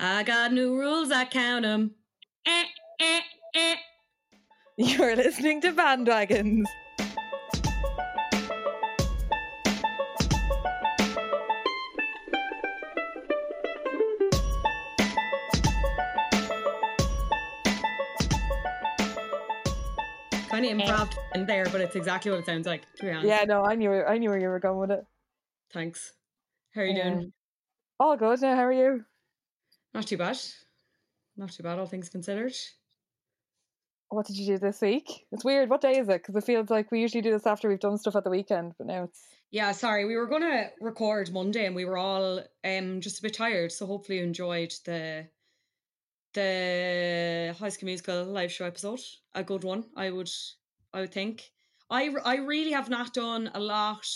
I got new rules, I count them. Eh, eh, eh. You're listening to Bandwagons. Kind of improv in there, but it's exactly what it sounds like, to be honest. Yeah, no, I knew I knew where you were going with it. Thanks. How are you doing? Um, all good now. How are you? Not too bad. Not too bad, all things considered. What did you do this week? It's weird. What day is it? Because it feels like we usually do this after we've done stuff at the weekend, but now it's Yeah, sorry. We were going to record Monday and we were all um just a bit tired, so hopefully you enjoyed the the High School Musical live show episode. A good one, I would I would think. I I really have not done a lot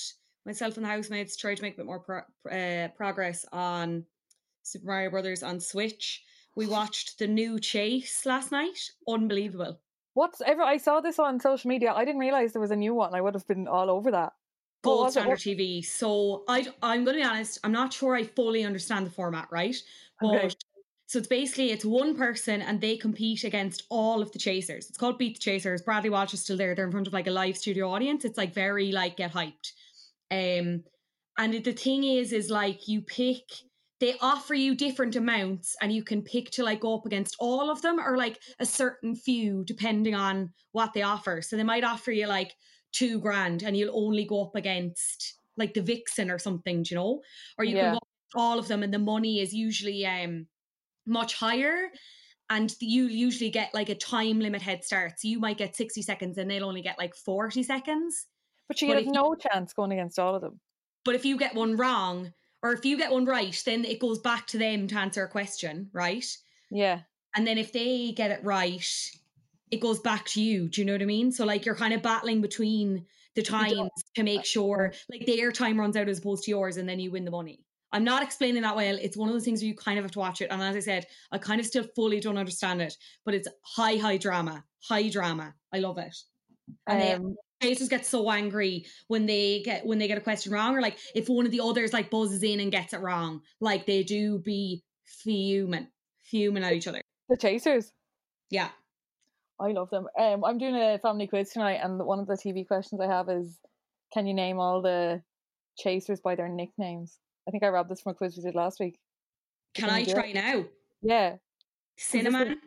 myself and the housemates tried to make a bit more pro- uh, progress on Super Mario Brothers on Switch. We watched the new Chase last night. Unbelievable. what's ever. I saw this on social media. I didn't realize there was a new one. I would have been all over that. Gold standard TV. So I I'm going to be honest. I'm not sure I fully understand the format, right? But Okay. so it's basically it's one person and they compete against all of the chasers. It's called Beat the Chasers. Bradley Walsh is still there. They're in front of like a live studio audience. It's like very like get hyped. Um, and the thing is, is like you pick. They offer you different amounts, and you can pick to like go up against all of them, or like a certain few, depending on what they offer. So they might offer you like two grand, and you'll only go up against like the Vixen or something, do you know? Or you Yeah. can go up all of them, and the money is usually um much higher and you usually get like a time limit head start so you might get 60 seconds and they'll only get like 40 seconds But you have if you- no chance going against all of them. but if you get one wrong or if you get one right then it goes back to them to answer a question right? Yeah. and then if they get it right it goes back to you. Do you know what i mean? So like you're kind of battling between the times to make sure like their time runs out as opposed to yours and then you win the money. I'm not explaining that well. It's one of those things where you kind of have to watch it. And as i said i kind of still fully don't understand it but it's high high drama. High drama. I love it. And Um, faces get so angry when they get when they get a question wrong or like if one of the others like buzzes in and gets it wrong like they do be fuming fuming at each other the Chasers. yeah I love them. Um, I'm doing a family quiz tonight, and one of the TV questions I have is, can you name all the Chasers by their nicknames? I think I robbed this from a quiz we did last week. can Can i try it? now Yeah, cinnamon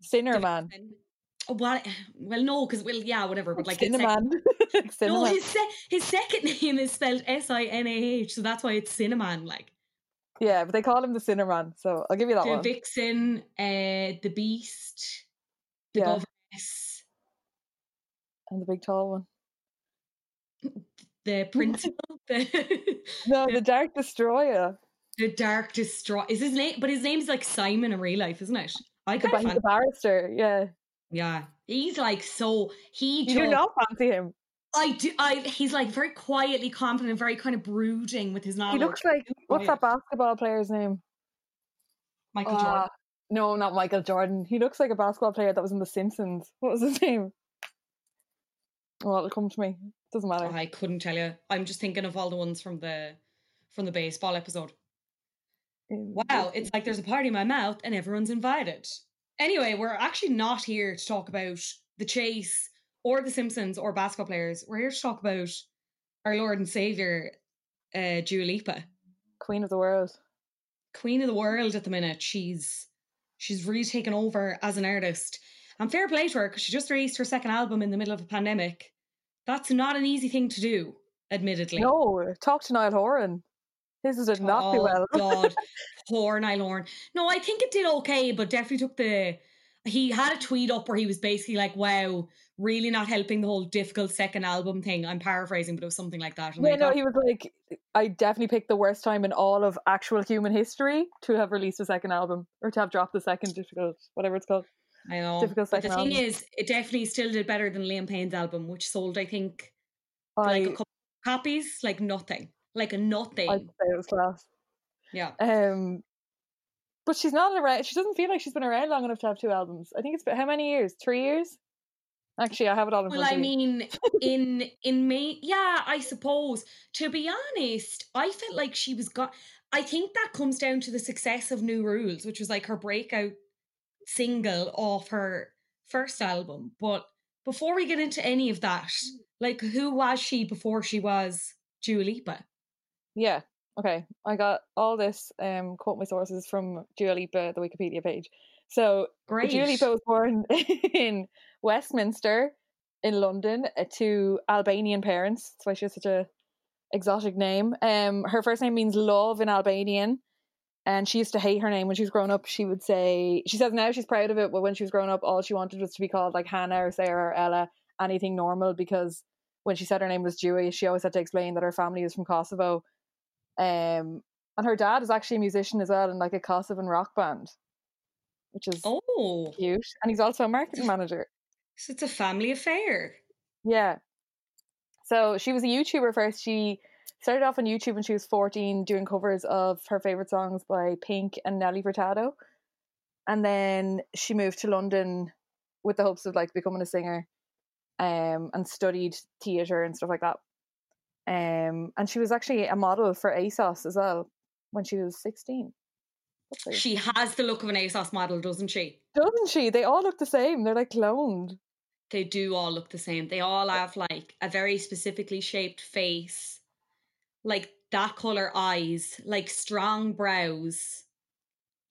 Sinner Man. Oh, what well no because well yeah whatever but like his sec- no his, se- his second name is spelled s-i-n-a-h so that's why it's cinnamon like Yeah, but they call him the Sinner Man, so I'll give you that the one. vixen uh the beast the Yeah. governess And the big tall one. the principal the No, the Dark Destroyer. The Dark Destroy is his name, but his name's like Simon in real life, isn't it? I The, kind he's the barrister. Yeah, yeah. He's like so he you just do not fancy him. I do. I he's like very quietly confident, very kind of brooding with his knowledge. He looks like what's that basketball player's name? Michael Uh, Jordan. No, not Michael Jordan. He looks like a basketball player that was in The Simpsons. What was his name? Well, it'll come to me. Doesn't matter. I couldn't tell you. I'm just thinking of all the ones from the from the baseball episode. Wow, it's like there's a party in my mouth and everyone's invited. Anyway, we're actually not here to talk about the chase or the Simpsons or basketball players. We're here to talk about our Lord and Savior, uh, Dua Lipa, Queen of the world. Queen of the World at the minute. She's she's really taken over as an artist. And fair play to her because she just released her second album in the middle of a pandemic. That's not an easy thing to do, admittedly. No, talk to Niall Horan. His did not oh, well. God, poor Niall. No, I think it did okay, but definitely took the. He had a tweet up where he was basically like, "Wow, really not helping the whole difficult second album thing." I'm paraphrasing, but it was something like that. And Yeah, I no, he was like, I definitely picked the worst time in all of actual human history to have released a second album or to have dropped the second difficult, whatever it's called. I know. difficult But the thing album. is, it definitely still did better than Liam Payne's album, which sold, I think, I, like a couple copies, like nothing, like a nothing. I'd say it was class. yeah. Um, but she's not around. She doesn't feel like she's been around long enough to have two albums. I think it's been how many years? Three years. Actually, I have it all in Well, front I of mean, in in May, yeah, I suppose. To be honest, I felt like she was got. I think that comes down to the success of New Rules, which was like her breakout single off her first album. But before we get into any of that, like, who was she before she was Dua Lipa? Yeah. Okay. I got all this. Um, quote my sources from Dua Lipa, the Wikipedia page. So Great. Dua Lipa was born in Westminster, in London, uh, to Albanian parents. That's why she has such a exotic name. Um, her first name means love in Albanian, and she used to hate her name when she was growing up. She would say she says now she's proud of it, but when she was growing up, all she wanted was to be called like Hannah or Sarah or Ella, anything normal, because when she said her name was Jewish, she always had to explain that her family was from Kosovo. Um, and her dad is actually a musician as well in like a Kosovan rock band, which is Oh, cute. And he's also a marketing manager. so it's a family affair. Yeah. So she was a YouTuber first. She started off on YouTube when she was 14 doing covers of her favorite songs by Pink and Nelly Furtado. And then she moved to London with the hopes of like becoming a singer um and studied theater and stuff like that. Um and she was actually a model for ASOS as well when she was 16. What's She has the look of an ASOS model, doesn't she? Doesn't she? They all look the same. They're like cloned. They do all look the same. They all have like a very specifically shaped face, like that color eyes, like strong brows,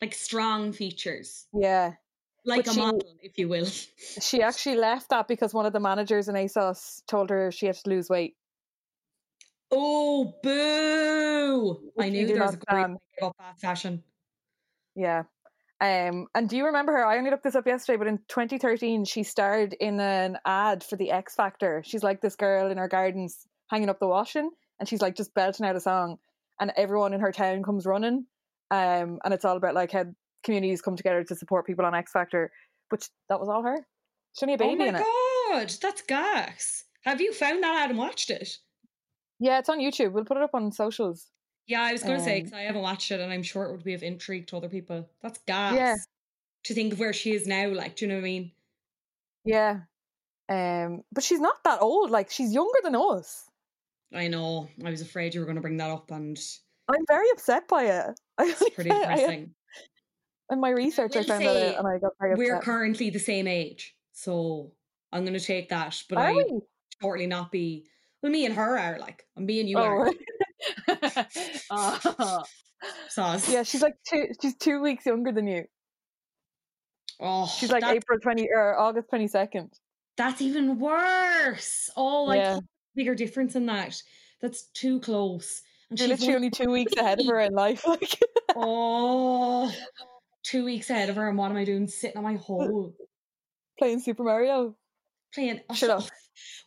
like strong features, Yeah. like But a she- model, if you will. She actually left that because one of the managers in ASOS told her she had to lose weight. Oh, boo! I knew there was a great to fast fashion. Yeah. Um, and do you remember her? I only looked this up yesterday, but in 2013, she starred in an ad for the X Factor. She's like this girl in her gardens hanging up the washing, and she's like just belting out a song, and everyone in her town comes running. Um, and it's all about like how communities come together to support people on X Factor. But that was all her. She's only a Oh baby my in it. god, that's gas! Have you found that ad and watched it? Yeah, it's on YouTube. We'll put it up on socials. Yeah, I was going to say Um, because I haven't watched it, and I'm sure it would be of intrigue to other people. That's gas. Yeah. To think of where she is now, like, do you know what I mean? Yeah. Um, but she's not that old. Like she's younger than us. I know. I was afraid you were going to bring that up, and I'm very upset by it. It's pretty I- depressing. in my research, I, found that out, and I got very We're upset. currently the same age, so I'm going to take that. But Are I we? shortly not be. Well, me and her are like, and me and you Oh, are. Uh-huh. Sauce. yeah, she's like two. She's two weeks younger than you. Oh, She's like April twenty or August twenty second. That's even worse. Oh, like Yeah. bigger difference in that. That's too close. And You're she's literally only two weeks ahead of her in life. Like, Oh, two weeks ahead of her, and what am I doing? Sitting on my hole playing Super Mario. playing. oh, Shut up.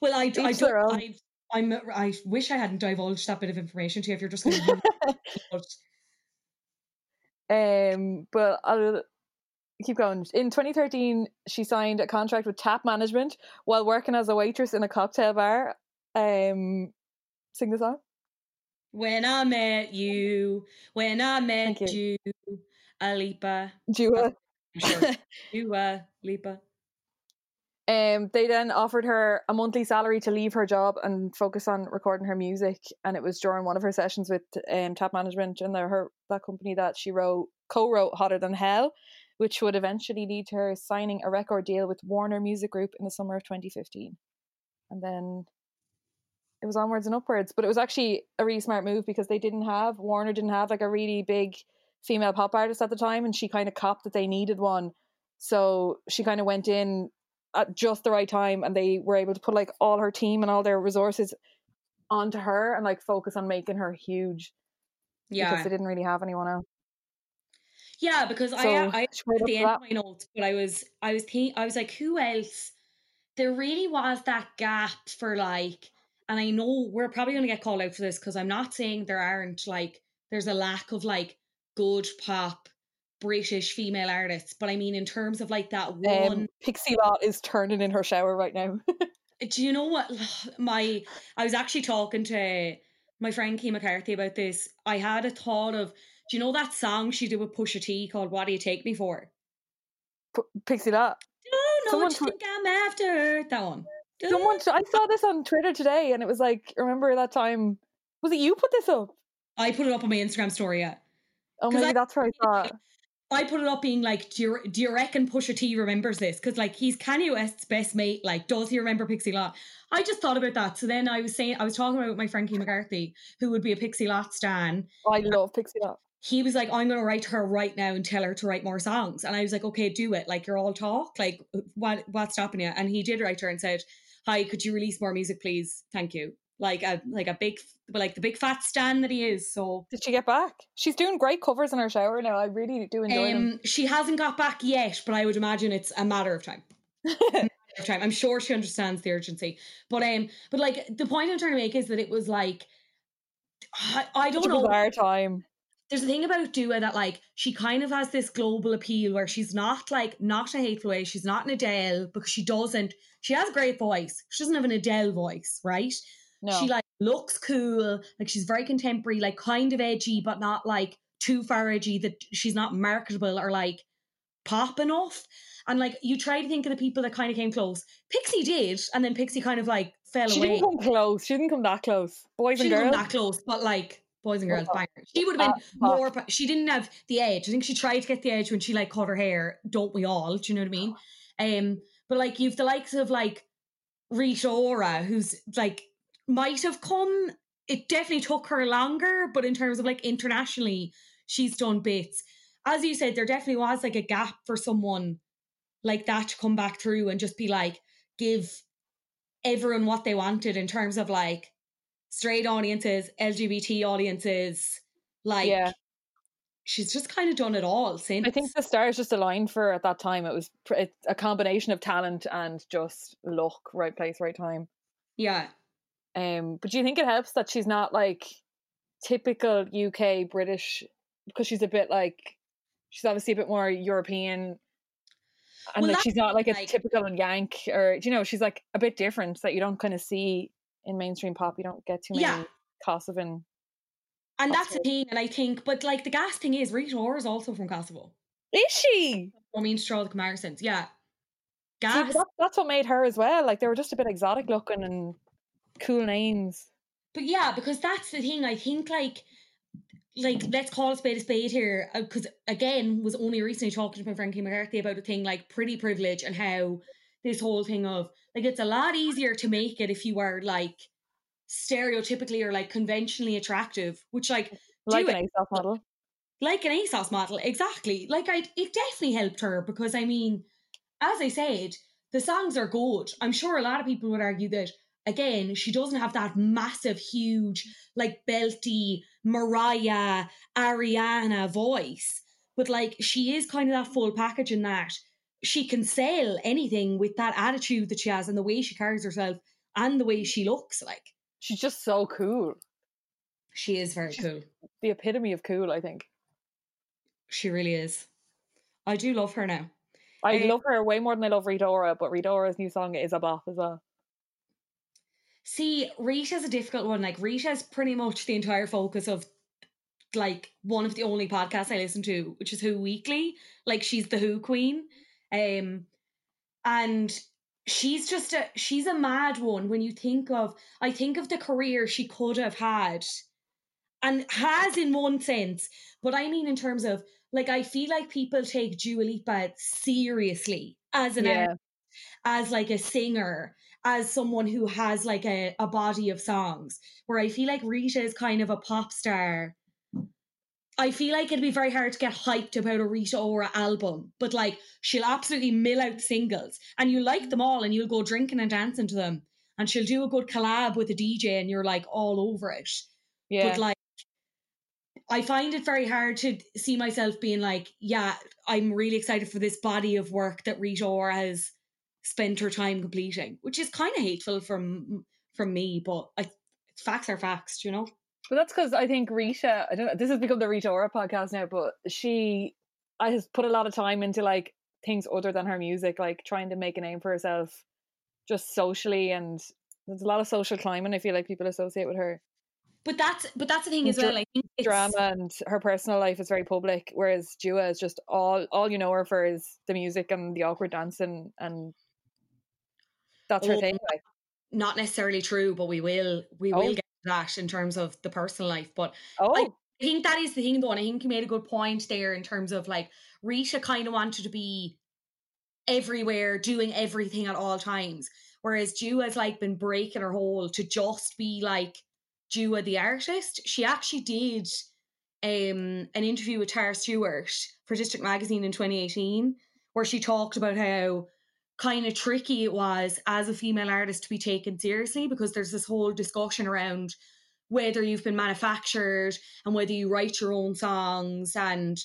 Well, I, I Each don't. I, I'm. I wish I hadn't divulged that bit of information to you. If you're just going to, Um, but I'll keep going. In 2013, she signed a contract with Tap Management while working as a waitress in a cocktail bar. Um, sing the song. When I met you, when I met Thank you, Alipa. Jua. I'm sure. you, uh, Lipa. Um, they then offered her a monthly salary to leave her job and focus on recording her music. And it was during one of her sessions with um, Tap Management and their, her that company that she wrote co-wrote "Hotter Than Hell," which would eventually lead to her signing a record deal with Warner Music Group in the summer of 2015. And then it was onwards and upwards. But it was actually a really smart move because they didn't have Warner didn't have like a really big female pop artist at the time, and she kind of copped that they needed one. So she kind of went in at just the right time and they were able to put like all her team and all their resources onto her and like focus on making her huge Yeah. because they didn't really have anyone else. Yeah, because So, I I at the end of my notes, but I was I was think I was like, who else? There really was that gap for like, and I know we're probably gonna get called out for this because I'm not saying there aren't like there's a lack of like good pop British female artists, but I mean in terms of like that one Um, Pixie Lot is turning in her shower right now. do you know what my I was actually talking to my friend Kay McCarthy about this. I had a thought of do you know that song she did with Pusha T called What Do You Take Me For? P- Pixie Lot. Oh no, Someone what you think I'm after? That one. Someone, I saw this on Twitter today, and it was like, remember that time? Was it you put this up? I put it up on my Instagram story, yeah. Oh, maybe I- that's where I saw it. I put it up being like, do you, do you reckon Pusha T remembers this? Because like he's Kanye West's best mate. Like, does he remember Pixie Lot? I just thought about that. So then I was saying, I was talking about my friend Kay McCarthy, who would be a Pixie Lot stan. I love Pixie Lot. he was like, I'm going to write to her right now and tell her to write more songs. And I was like, okay, do it. Like, you're all talk. Like, what what's stopping you? And he did write her and said, hi, could you release more music, please? Thank you. Like a like a big like the big fat stan that he is. So Did she get back? She's doing great covers in her shower now. I really do enjoy them. um, she hasn't got back yet, but I would imagine it's a matter of time. matter of time. I'm sure she understands the urgency. But um, but like the point I'm trying to make is that it was like I, I don't know. bizarre time. there's a thing about Dua that like she kind of has this global appeal where she's not like not a hateful way, she's not an Adele because she doesn't she has a great voice. She doesn't have an Adele voice, right? No. She like looks cool, like she's very contemporary, like kind of edgy, but not like too far edgy that she's not marketable or like pop enough. And like you try to think of the people that kind of came close. Pixie did, and then Pixie kind of like fell she away. She didn't come close. She didn't come that close. Boys She and didn't girls. come that close, but like boys and girls, banger. She would have been more. pa- She didn't have the edge. I think she tried to get the edge when she like cut her hair. Don't we all? Do you know what I mean? Um, but like you've the likes of like Rita Ora, who's like might have come. It definitely took her longer, but in terms of like internationally, she's done bits. As you said, there definitely was like a gap for someone like that to come back through and just be like give everyone what they wanted in terms of like straight audiences, LGBT audiences, like Yeah. she's just kind of done it all since. I think the stars just aligned for her at that time. It was it's a combination of talent and just luck, right place, right time. yeah, Um, but do you think it helps that she's not like typical UK British because she's a bit like she's obviously a bit more European, and Well, like she's not like a like- typical Yank or do you know she's like a bit different that you don't kind of see in mainstream pop. You don't get too many Yeah. Kosovan. and that's the thing. And I think, but like the gas thing is, Rita Ora is also from Kosovo. Is she? I mean, to draw the comparisons, yeah. See, Gas, that, that's what made her as well. Like they were just a bit exotic looking and cool names. but yeah, because that's the thing. I think like, like let's call a spade a spade here, uh, because again, was only recently talking to my friend Kim McCarthy about a thing like pretty privilege and how this whole thing of like it's a lot easier to make it if you are like stereotypically or like conventionally attractive, which like Like an it. ASOS model. like an ASOS model, exactly. Like I, it definitely helped her because I mean, as I said, the songs are good. I'm sure a lot of people would argue that again, she doesn't have that massive, huge, like belty Mariah, Ariana voice, but like she is kind of that full package in that she can sell anything with that attitude that she has and the way she carries herself and the way she looks. Like She's just so cool. she is very She's- cool. The epitome of cool, I think. She really is. I do love her now. I Eh, love her way more than I love Ora, but Rita Ora's new song is a bop as well. See, Rita's a difficult one. Like Rita's pretty much the entire focus of like one of the only podcasts I listen to, which is Who Weekly. Like she's the Who Queen. Um and she's just a she's a mad one when you think of I think of the career she could have had and has in one sense, but I mean in terms of like I feel like people take Dua Lipa seriously as an Yeah. artist, as like a singer, as someone who has like a, a body of songs. Where I feel like Rita is kind of a pop star. I feel like it'd be very hard to get hyped about a Rita Ora album, but like she'll absolutely mill out singles and you like them all and you'll go drinking and dancing to them. And she'll do a good collab with a DJ and you're like all over it. Yeah. But like, I find it very hard to see myself being like, yeah, I'm really excited for this body of work that Rita Ora has spent her time completing, which is kind of hateful from from me, but I, facts are facts, you know. But that's because I think Rita, I don't know, this has become the Rita Ora podcast now, but she I has put a lot of time into like things other than her music, like trying to make a name for herself just socially and there's a lot of social climbing I feel like people associate with her. But that's but that's the thing as well. I think it's, Drama and her personal life is very public, whereas Dua is just all all you know her for is the music and the awkward dancing and that's her Oh, thing. Like not necessarily true, but we will we Oh. will get to that in terms of the personal life. But oh I think that is the thing though, and I think you made a good point there in terms of like Rita kind of wanted to be everywhere, doing everything at all times. Whereas Dua's like been breaking her hole to just be like Dua the artist. She actually did um an interview with Tara Stewart for District Magazine in 2018, where she talked about how kind of tricky it was as a female artist to be taken seriously because there's this whole discussion around whether you've been manufactured and whether you write your own songs and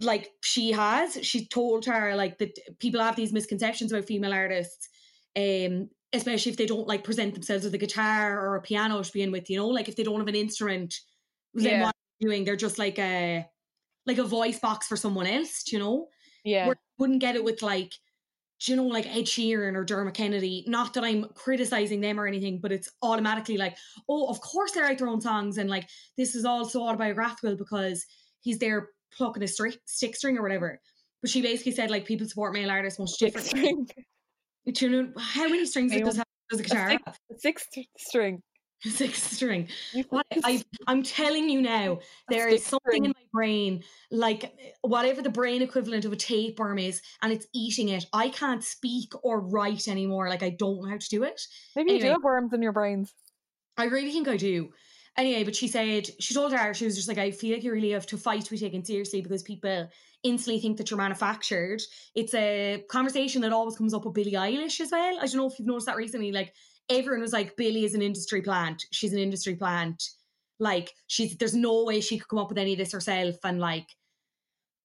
like she has she told her like that people have these misconceptions about female artists um especially if they don't like present themselves with a guitar or a piano to begin with you know like if they don't have an instrument then Yeah. what are doing they're just like a like a voice box for someone else do you know yeah. where you wouldn't get it with like do you know like Ed Sheeran or Dermot Kennedy not that I'm criticizing them or anything but it's automatically like oh of course they write their own songs and like this is also autobiographical because he's there plucking a stri- stick string or whatever but she basically said like people support male artists much Six differently string. do you know how many strings does have does a A guitar six, have? a sixth string. six string what I, I'm telling you now, there is something in my brain, like whatever the brain equivalent of a tapeworm is, and it's eating it. I can't speak or write anymore. Like I don't know how to do it. Maybe you do have worms in your brains. I really think I do. Anyway, but she said she told her she was just like, I feel like you really have to fight to be taken seriously because people instantly think that you're manufactured. It's a conversation that always comes up with Billie Eilish as well. I don't know if you've noticed that recently. Like everyone was like, Billy is an industry plant. She's an industry plant. Like she's there's no way she could come up with any of this herself and like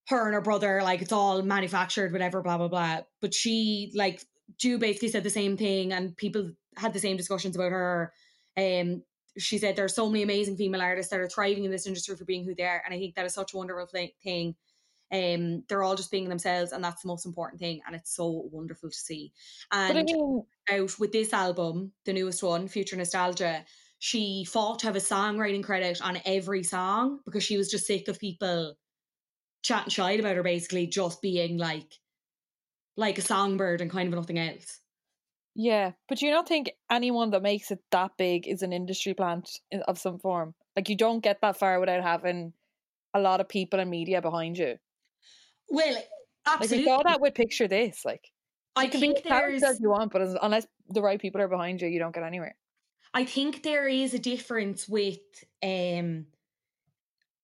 her and her brother, like it's all manufactured, whatever, blah blah blah. But she like Jew basically said the same thing and people had the same discussions about her. Um she said there are so many amazing female artists that are thriving in this industry for being who they are, and I think that is such a wonderful thi- thing. Um, they're all just being themselves, and that's the most important thing, and it's so wonderful to see. But I And mean, out with this album, the newest one, Future Nostalgia, she fought to have a songwriting credit on every song because she was just sick of people chatting shite about her, basically just being like, like a songbird and kind of nothing else. yeah. But do you not think anyone that makes it that big is an industry plant of some form? Like you don't get that far without having a lot of people and media behind you. Well, Like absolutely. we saw that with Picture This. Like I can be think as there's as you want, but as- unless the right people are behind you, you don't get anywhere. I think there is a difference with um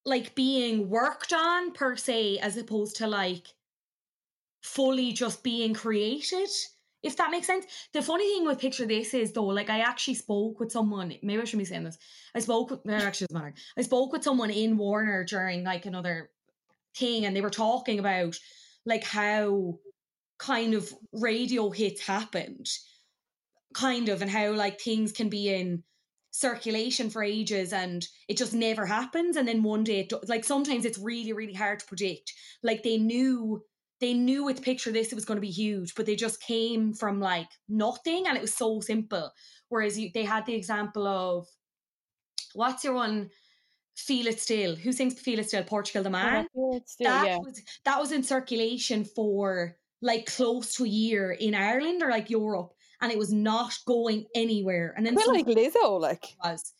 like being worked on per se as opposed to like fully just being created if that makes sense the funny thing with picture this is though like i actually spoke with someone maybe i shouldn't be saying this i spoke with no, actually doesn't matter i spoke with someone in warner during like another thing and they were talking about like how kind of radio hits happened kind of and how like things can be in circulation for ages and it just never happens and then one day it do- like sometimes it's really really hard to predict like they knew they knew with picture this it was going to be huge, but they just came from like nothing and it was so simple. Whereas you, they had the example of what's your one? Feel It Still. Who sings Feel It Still? Portugal the Man. Still, that yeah. was that was in circulation for like close to a year in Ireland or like Europe, and it was not going anywhere. And then some like Lizzo, like was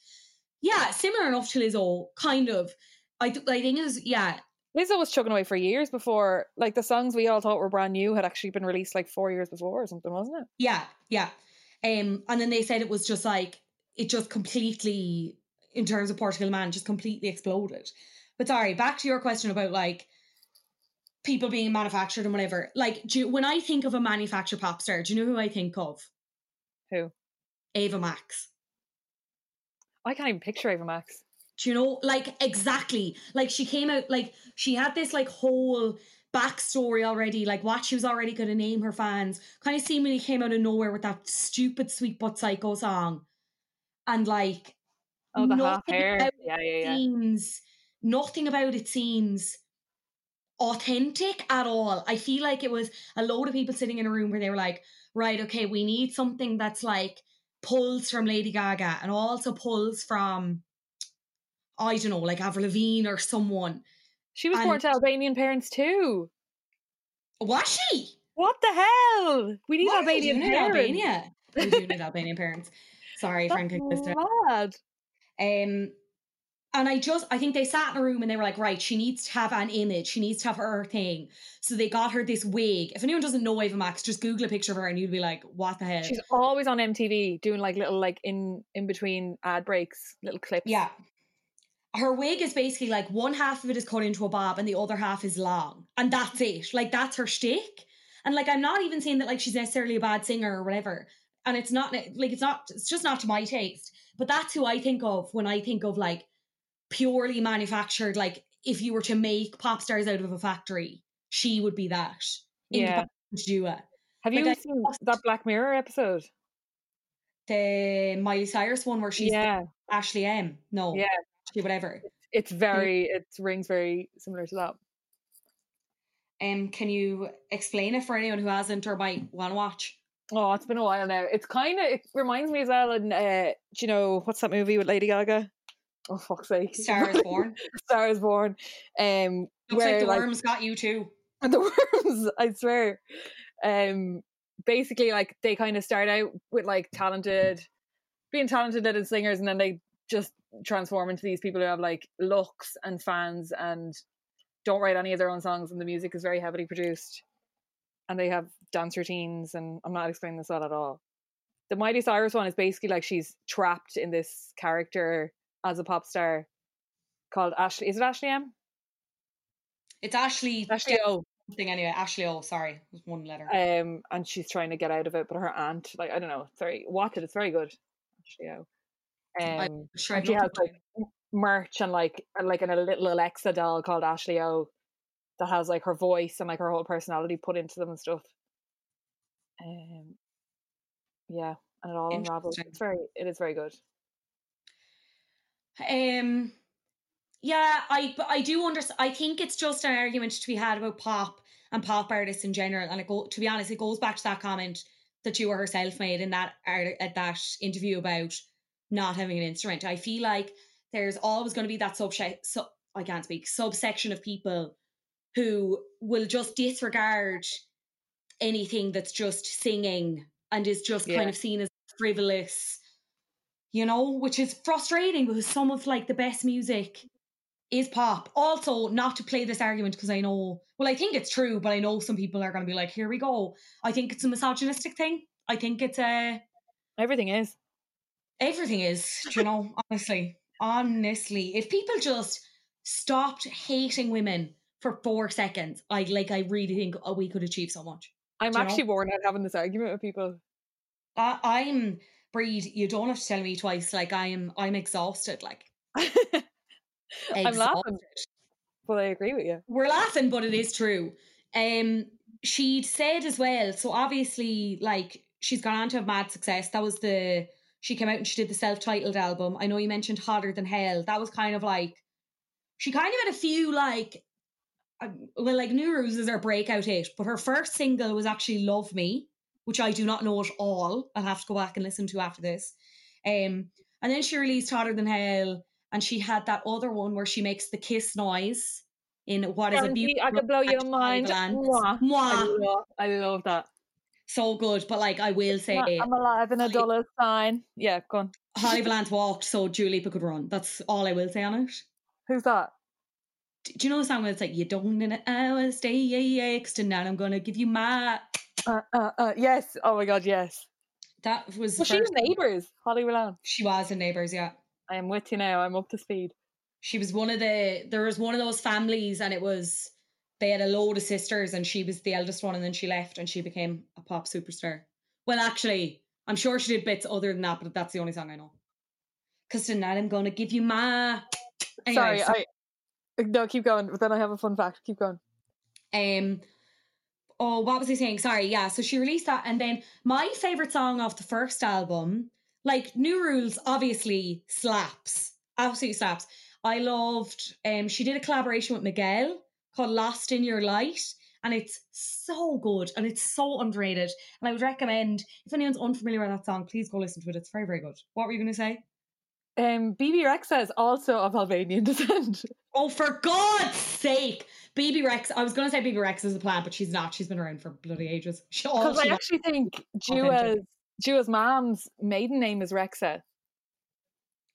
yeah, similar enough to Lizzo, kind of. I th- I think it was yeah. Lizzo was chugging away for years before, like the songs we all thought were brand new had actually been released like four years before or something, wasn't it? Yeah, yeah. Um, and then they said it was just like it just completely, in terms of Portugal Man, just completely exploded. But sorry, back to your question about like people being manufactured and whatever. Like, do you, when I think of a manufactured pop star, do you know who I think of? Who? Ava Max. I can't even picture Ava Max. Do you know, like exactly, like she came out, like she had this like whole backstory already, like what she was already going to name her fans. Kind of seemingly came out of nowhere with that stupid Sweet But Psycho song, and like Oh, the half nothing hair. about Yeah, it yeah, yeah. seems nothing about it seems authentic at all. I feel like it was a load of people sitting in a room where they were like, right, okay, we need something that's like pulls from Lady Gaga and also pulls from I don't know, like Avril Lavigne or someone. She was born to Albanian parents too. Was she? What the hell? We need What Albanian parents. Albania. We do need Albanian parents. Sorry, Frank. Mad. Um, and I just, I think they sat in a room and they were like, right, she needs to have an image. She needs to have her thing. So they got her this wig. If anyone doesn't know Ava Max, just Google a picture of her and you'd be like, what the hell? She's always on MTV doing like little like in in between ad breaks, little clips. yeah. Her wig is basically like one half of it is cut into a bob and the other half is long. And that's it. Like, that's her shtick. And like, I'm not even saying that like she's necessarily a bad singer or whatever. And it's not like, it's not, it's just not to my taste. But that's who I think of when I think of like purely manufactured. Like, if you were to make pop stars out of a factory, she would be that. Yeah. Duo. Have Like, you I seen lost- that Black Mirror episode? The Miley Cyrus one where she's yeah, Ashley M. No, Yeah. Ashley whatever. it's very it rings very similar to that. Um, can you explain it for anyone who hasn't or might want to watch? Oh, it's been a while now. It's kind of it reminds me as well. And uh, do you know what's that movie with Lady Gaga? Oh fuck's sake! Star is Born. Star is Born. Um, Looks where like the like worms got you too. And the worms. I swear. Um, basically, like they kind of start out with like talented, being talented little singers, and then they just transform into these people who have like looks and fans and don't write any of their own songs, and the music is very heavily produced, and they have dance routines, and I'm not explaining this well at all. The Miley Cyrus one is basically like she's trapped in this character as a pop star called Ashley. Is it Ashley M? It's Ashley. Ashley O. Something anyway. Ashley O. Sorry, it was one letter. um, and she's trying to get out of it, but her aunt, like I don't know, sorry, watch it, it's very good. Yeah. I- Um, sure, and she has like merch and like and, like and a little Alexa doll called Ashley O, that has like her voice and like her whole personality put into them and stuff. Um, yeah, and it all unravels. It's very, it is very good. Um, yeah, I but I do understand. I think it's just an argument to be had about pop and pop artists in general. And it go to be honest, it goes back to that comment that you were herself made in that art- at that interview about not having an instrument. I feel like there's always going to be that subset. So I can't speak subsection of people who will just disregard anything that's just singing and is just Yeah. kind of seen as frivolous you know, which is frustrating because some of like the best music is pop. Also, not to play this argument because I know, well, I think it's true, but I know some people are going to be like, here we go. I think it's a misogynistic thing. I think it's a, Everything is. everything is, you know, honestly, honestly, if people just stopped hating women for four seconds, I like, I really think oh, we could achieve so much. I'm Do you know? actually worn out having this argument with people. I, I'm, Bríd, you don't have to tell me twice. Like, I am, I'm exhausted. Like, I'm laughing, exhausted. but I agree with you. we're laughing, but it is true. Um, she'd said as well. So obviously, like she's gone on to have mad success. That was the she came out and she did the self-titled album. I know you mentioned hotter than hell. That was kind of like she kind of had a few like well, like New Rules is her breakout hit, but her first single was actually Love Me, which I do not know at all. I'll have to go back and listen to after this. Um, and then she released Hotter Than Hell, and she had that other one where she makes the kiss noise in what is a Guarantee beautiful. I could blow your mind. Mwah. Mwah. I love, that. So good, but like I will say, I'm alive in a dollar sign. Yeah, go on. Holly Valance walked so Julie could run. That's all I will say on it. Who's that? Do you know the song where it's like, you don't in an hour, stay next, tonight I'm gonna give you my. Uh, uh, uh, yes. Oh my god, yes. That was Was she first- neighbours? Holly Willan. She was in Neighbours, yeah. I am with you now. I'm up to speed. She was one of the. There was one of those families, and it was they had a load of sisters, and she was the eldest one, and then she left, and she became a pop superstar. Well, actually, I'm sure she did bits other than that, but that's the only song I know. Cause tonight I'm gonna give you my. Anyway, Sorry, I. No, keep going. But then I have a fun fact. Keep going. Um. Oh, what was I saying? Sorry. Yeah. So she released that, and then my favorite song off the first album, like New Rules, obviously slaps, absolutely slaps. I loved. Um, she did a collaboration with Miguel called "Lost in Your Light," and it's so good and it's so underrated. And I would recommend if anyone's unfamiliar with that song, please go listen to it. It's very, very good. What were you going to say? Um, Bebe Rexha is also of Albanian descent. Oh, for God's sake! BB Rex. I was going to say BB Rex is a plant, but she's not. She's been around for bloody ages. Because I actually think. Dua's Dua's mom's maiden name is Rexa.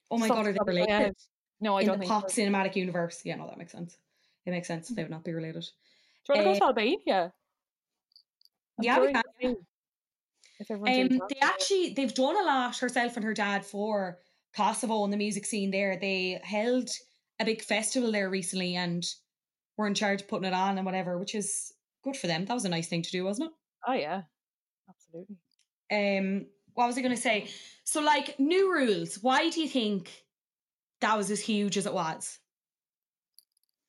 Oh my god, are they off the top of my related? No, I in don't the pop so. cinematic universe. Yeah, no, that makes sense. It makes sense. They would not be related. Do you want to Uh, go to Albania? I'm yeah, we can. If Um, they actually they've done a lot herself and her dad for Kosovo and the music scene there. They held a big festival there recently and were in charge of putting it on and whatever, which is good for them. That was a nice thing to do, wasn't it? Oh yeah, absolutely. Um, what was I going to say? So, like new rules. Why do you think that was as huge as it was?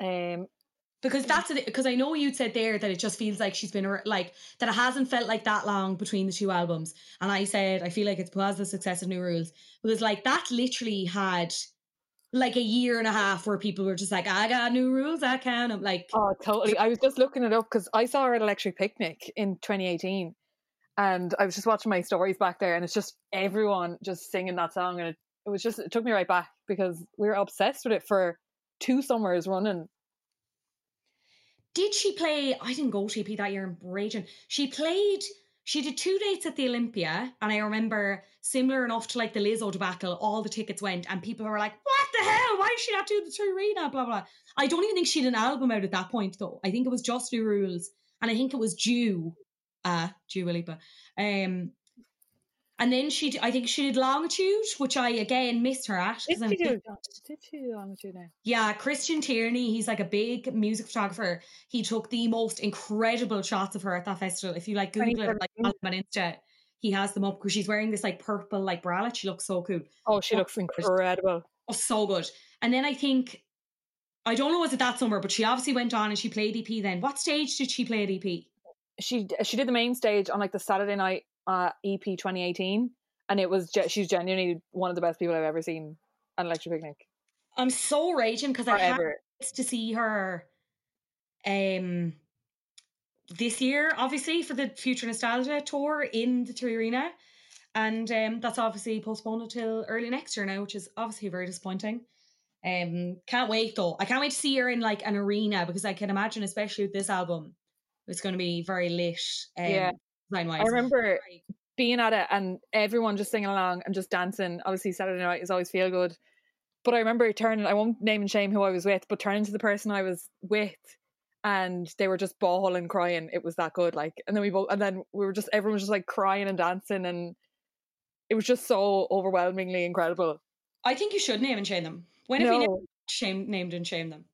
Um, Because that's it. Because I know you'd said there that it just feels like she's been like that. It hasn't felt like that long between the two albums. And I said I feel like it's because of the success of New Rules. Because like that literally had like a year and a half where people were just like, I got new rules, I can. I'm like, oh, totally. I was just looking it up because I saw her at Electric Picnic in 2018, and I was just watching my stories back there, and it's just everyone just singing that song, and it, it was just it took me right back because we were obsessed with it for two summers running. Did she play? I didn't go to EP that year. I'm raging. She played. She did two dates at the Olympia, and I remember similar enough to like the Lizzo debacle. All the tickets went, and people were like, "What the hell? Why is she not doing the Arena?" Blah blah. I don't even think she had an album out at that point, though. I think it was just New Rules, and I think it was Dua, uh, Dua Lipa. Um, and then she, I think she did Longitude, which I again missed her at. Did she do? Did she do Longitude now? yeah, Christian Tierney, he's like a big music photographer. He took the most incredible shots of her at that festival. If you like Google it, like 2017. follow on Insta, he has them up because she's wearing this like purple like bralette. She looks so cool. Oh, she Oh, looks incredible. Oh, so good. And then I think I don't know was it that summer, but she obviously went on and she played EP then. What stage did she play at EP? She she did the main stage on like the Saturday night uh, EP 2018, and it was ge- she's genuinely one of the best people I've ever seen at Electric Picnic. I'm so raging because I had to see her um this year, obviously, for the Future Nostalgia tour in the Three Arena. And um that's obviously postponed until early next year now, which is obviously very disappointing. Um can't wait though. I can't wait to see her in like an arena because I can imagine, especially with this album, it's gonna be very lit. Um, Yeah. Wise. I remember being at it and everyone just singing along and just dancing. Obviously, Saturday night is always feel good. But I remember turning, I won't name and shame who I was with, but turning to the person I was with and they were just bawling, crying. It was that good. Like, and then we both, and then we were just, everyone was just like crying and dancing. And it was just so overwhelmingly incredible. I think you should name and shame them. When have you named, No, shame, named and shamed them?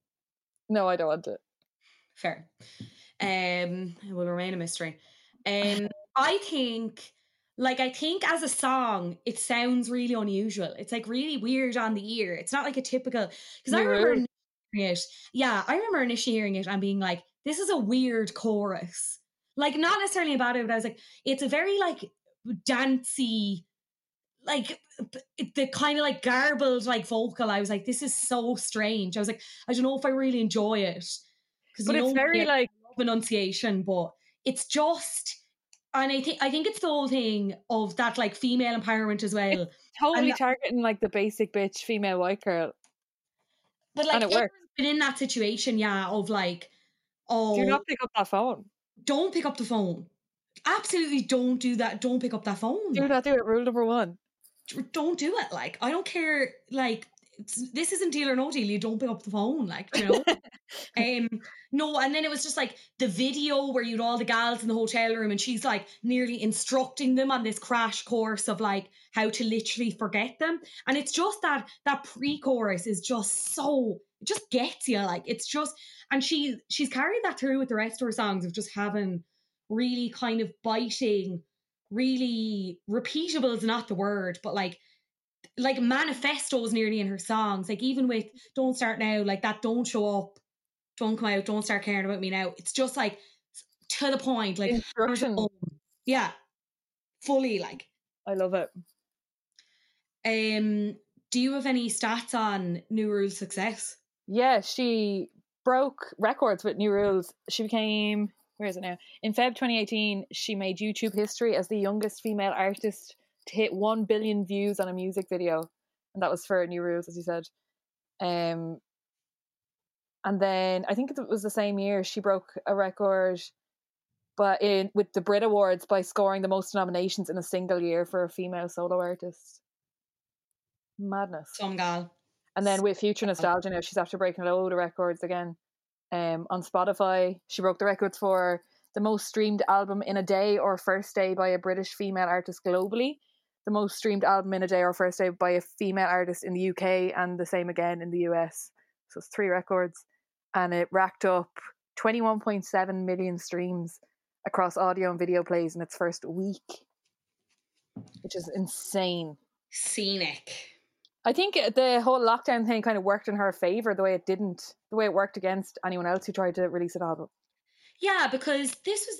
no, I don't want it. Fair. Um, it will remain a mystery. Um, I think, like, I think as a song, it sounds really unusual. It's like really weird on the ear. It's not like a typical. Because I remember hearing it. Yeah, I remember initially hearing it and being like, "This is a weird chorus." Like, not necessarily about it, but I was like, "It's a very like dancey." Like the kind of like garbled like vocal, I was like, this is so strange. I was like, I don't know if I really enjoy it because you it's know, very like love enunciation, but it's just. And I think I think it's the whole thing of that like female empowerment as well. totally that- targeting like the basic bitch female white girl. But like And it works. been in that situation, yeah, of like, oh, Do not oh pick up that phone. don't pick up the phone. Absolutely don't do that. Don't pick up that phone. Do not do it. Rule number one. don't do it. Like, I don't care. Like, it's, this isn't deal or no deal. You don't pick up the phone. Like, you know. um, no. And then it was just like the video where you'd all the gals in the hotel room, and she's like nearly instructing them on this crash course of like how to literally forget them. And it's just that that pre-chorus is just so it just gets you. Like, it's just and she she's carried that through with the rest of her songs of just having really kind of biting really repeatable is not the word, but like like manifestos nearly in her songs. Like even with Don't Start Now, like that don't show up, don't come out, don't start caring about me now. It's just like to the point, like Instruction. yeah. Fully like. I love it. Um do you have any stats on New Rule's success? Yeah, she broke records with New Rules. She became where is it now? In Feb 2018, she made YouTube history as the youngest female artist hit one billion views on a music video, and that was for New Rules, as you said. Um, and then I think it was the same year she broke a record, but in with the Brit Awards by scoring the most nominations in a single year for a female solo artist. Madness. Some gal. And then with Future Nostalgia now, she's after breaking a load of records again. Um, on Spotify, she broke the records for the most streamed album in a day or first day by a British female artist globally, the most streamed album in a day or first day by a female artist in the UK, and the same again in the US. So it's three records, and it racked up 21.7 million streams across audio and video plays in its first week, which is insane. Scenic. I think the whole lockdown thing kind of worked in her favor the way it didn't, the way it worked against anyone else who tried to release an album. Yeah, because this was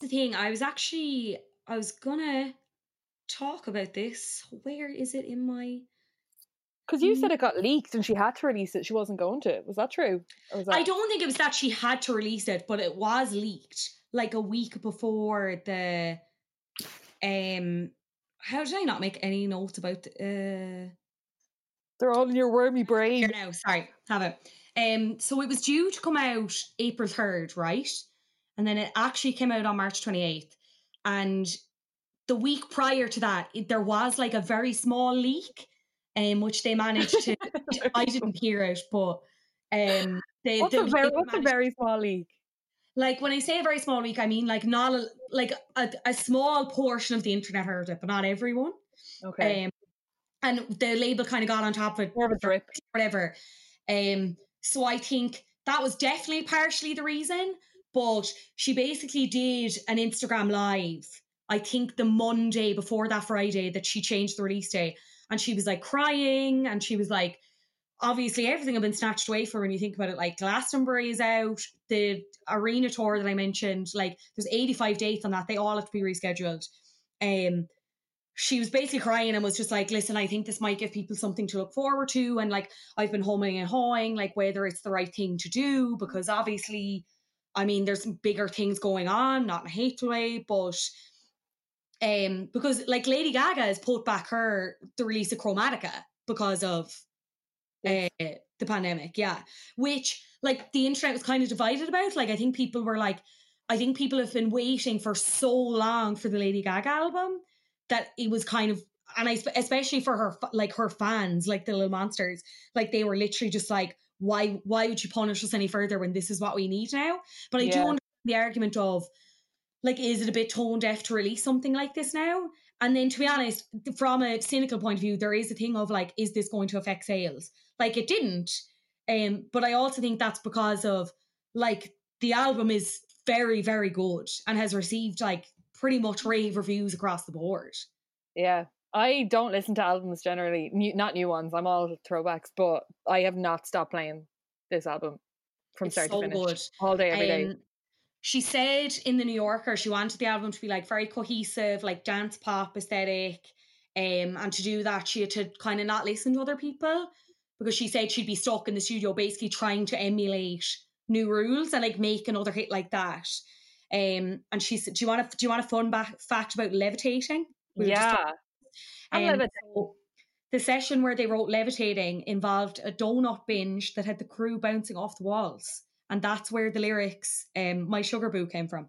The thing. I was actually I was gonna talk about this. Where is it in my Because you said it got leaked and she had to release it. She wasn't going to. Was that true? Or was that... I don't think it was that she had to release it, but it was leaked like a week before the um how did I not make any notes about uh They're all in your wormy brain. here now, sorry, have it. Um so it was due to come out April 3rd, right? And then it actually came out on March 28th. And the week prior to that, it, there was like a very small leak, um, which they managed to I didn't hear it, but um they, What's, a very, what's a very small leak? like when I say a very small leak, I mean like not a, like a, a small portion of the internet heard it, but not everyone. Okay. Um, and the label kind of got on top of it, More of a drip. whatever. Um, so I think that was definitely partially the reason. But she basically did an Instagram live. I think the Monday before that Friday that she changed the release day, and she was like crying, and she was like, obviously everything had been snatched away her when you think about it. Like Glastonbury is out, the arena tour that I mentioned, like there's 85 dates on that. They all have to be rescheduled. Um, she was basically crying and was just like, listen, I think this might give people something to look forward to. And like, I've been humming and hawing, like whether it's the right thing to do, because obviously, I mean, there's bigger things going on, not in a hateful way, but um, because like Lady Gaga has put back her the release of Chromatica because of uh, the pandemic, yeah. Which like the internet was kind of divided about. Like I think people were like, I think people have been waiting for so long for the Lady Gaga album that it was kind of and I especially for her like her fans like the little monsters like they were literally just like why why would you punish us any further when this is what we need now? But I yeah. do understand the argument of like is it a bit tone deaf to release something like this now? And then to be honest from a cynical point of view there is a thing of like is this going to affect sales? Like it didn't. Um but I also think that's because of like the album is very very good and has received like pretty much rave reviews across the board. Yeah I don't listen to albums generally, new, not new ones. I'm all throwbacks, but I have not stopped playing this album from it's start so to finish, good. all day, every day. Um, she said in the New Yorker she wanted the album to be like very cohesive, like dance pop aesthetic. Um, and to do that, she had to kind of not listen to other people because she said she'd be stuck in the studio basically trying to emulate new rules and like make another hit like that. Um, and she said, "Do you want a do you want a fun back fact about levitating?" We yeah, um, so the session where they wrote Levitating involved a donut binge that had the crew bouncing off the walls. And that's where the lyrics, um, My Sugar Boo, came from.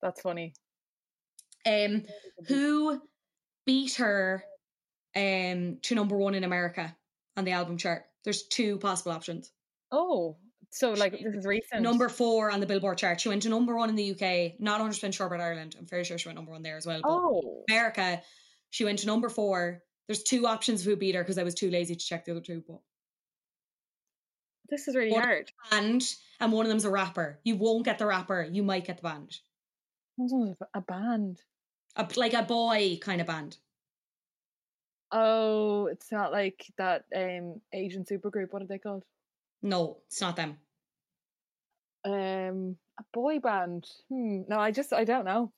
That's funny. Um, who beat her um, to number one in America on the album chart? There's two possible options. Oh, so like this is recent. Number four on the Billboard chart. She went to number one in the UK. Not 100% sure about Ireland. I'm fairly sure she went number one there as well. oh. America, she went to number four. There's two options of who beat her because I was too lazy to check the other two. But this is really hard. And and one of them's a rapper. You won't get the rapper. You might get the band. A band, a, like a boy kind of band. Oh, it's not like that um Asian supergroup. What are they called? No, it's not them. Um, a boy band. Hmm. No, I just I don't know.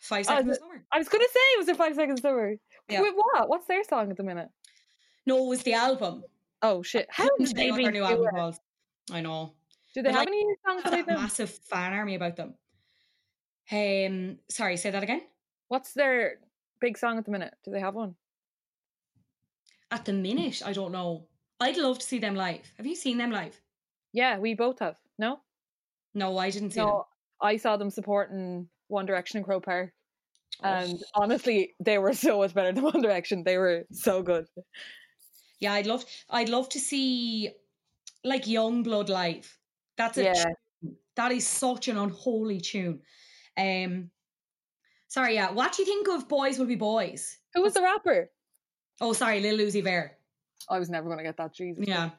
Five Seconds oh, Summer. I was going to say it was a Five Seconds Summer. Yeah. Wait, what? What's their song at the minute? No, it was the album. Oh shit! How did they their new album? I know. Do they but have like, any new songs? That massive fan army about them. Um, sorry, say that again. What's their big song at the minute? Do they have one? At the minute, I don't know. I'd love to see them live. Have you seen them live? Yeah, we both have. No. No, I didn't see no, them. I saw them supporting one Direction and Croke Park. And oh. honestly, they were so much better than One Direction. They were so good. Yeah, I'd love I'd love to see like Yungblud live. That's a yeah. that is such an unholy tune. Um sorry, yeah. What do you think of Boys Will Be Boys? Who was the rapper? Oh, sorry, Lil Uzi Vert. I was never gonna get that, Jesus. Yeah.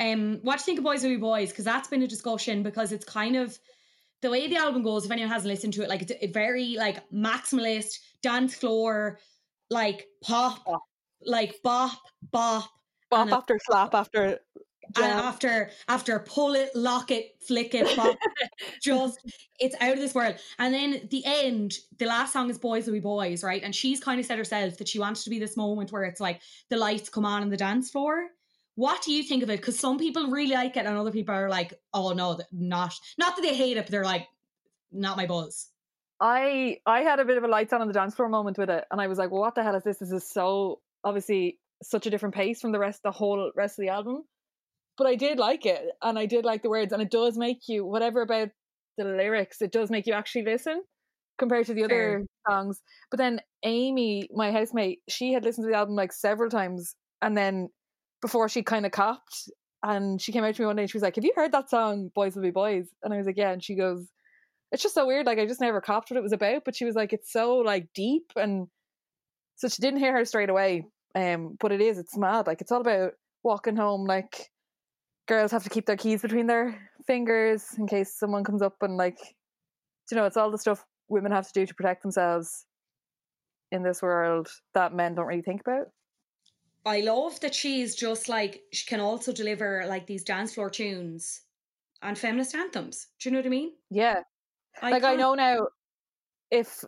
Um, what do you think of Boys Will Be Boys? Because that's been a discussion because it's kind of the way the album goes, if anyone hasn't listened to it, like it's a very like maximalist dance floor, like pop, bop. like bop, bop, bop after a, slap after. And after after pull it, lock it, flick it, bop, just it's out of this world. And then the end, the last song is "Boys Will Be Boys," right? And she's kind of said herself that she wants to be this moment where it's like the lights come on in the dance floor, what do you think of it? Because some people really like it, and other people are like, "Oh no, not not that they hate it, but they're like, not my buzz." I I had a bit of a lights on on the dance floor moment with it, and I was like, well, "What the hell is this? This is so obviously such a different pace from the rest, the whole rest of the album." But I did like it, and I did like the words, and it does make you whatever about the lyrics, it does make you actually listen compared to the Fair. other songs. But then Amy, my housemate, she had listened to the album like several times, and then before she kind of copped. And she came out to me one day and she was like, Have you heard that song, Boys Will Be Boys? And I was like, Yeah. And she goes, It's just so weird. Like, I just never copped what it was about. But she was like, It's so like deep. And so she didn't hear her straight away. Um, but it is, it's mad. Like, it's all about walking home. Like, girls have to keep their keys between their fingers in case someone comes up and, like, you know, it's all the stuff women have to do to protect themselves in this world that men don't really think about. I love that she's just like she can also deliver like these dance floor tunes and feminist anthems. Do you know what I mean? Yeah. I like I know now if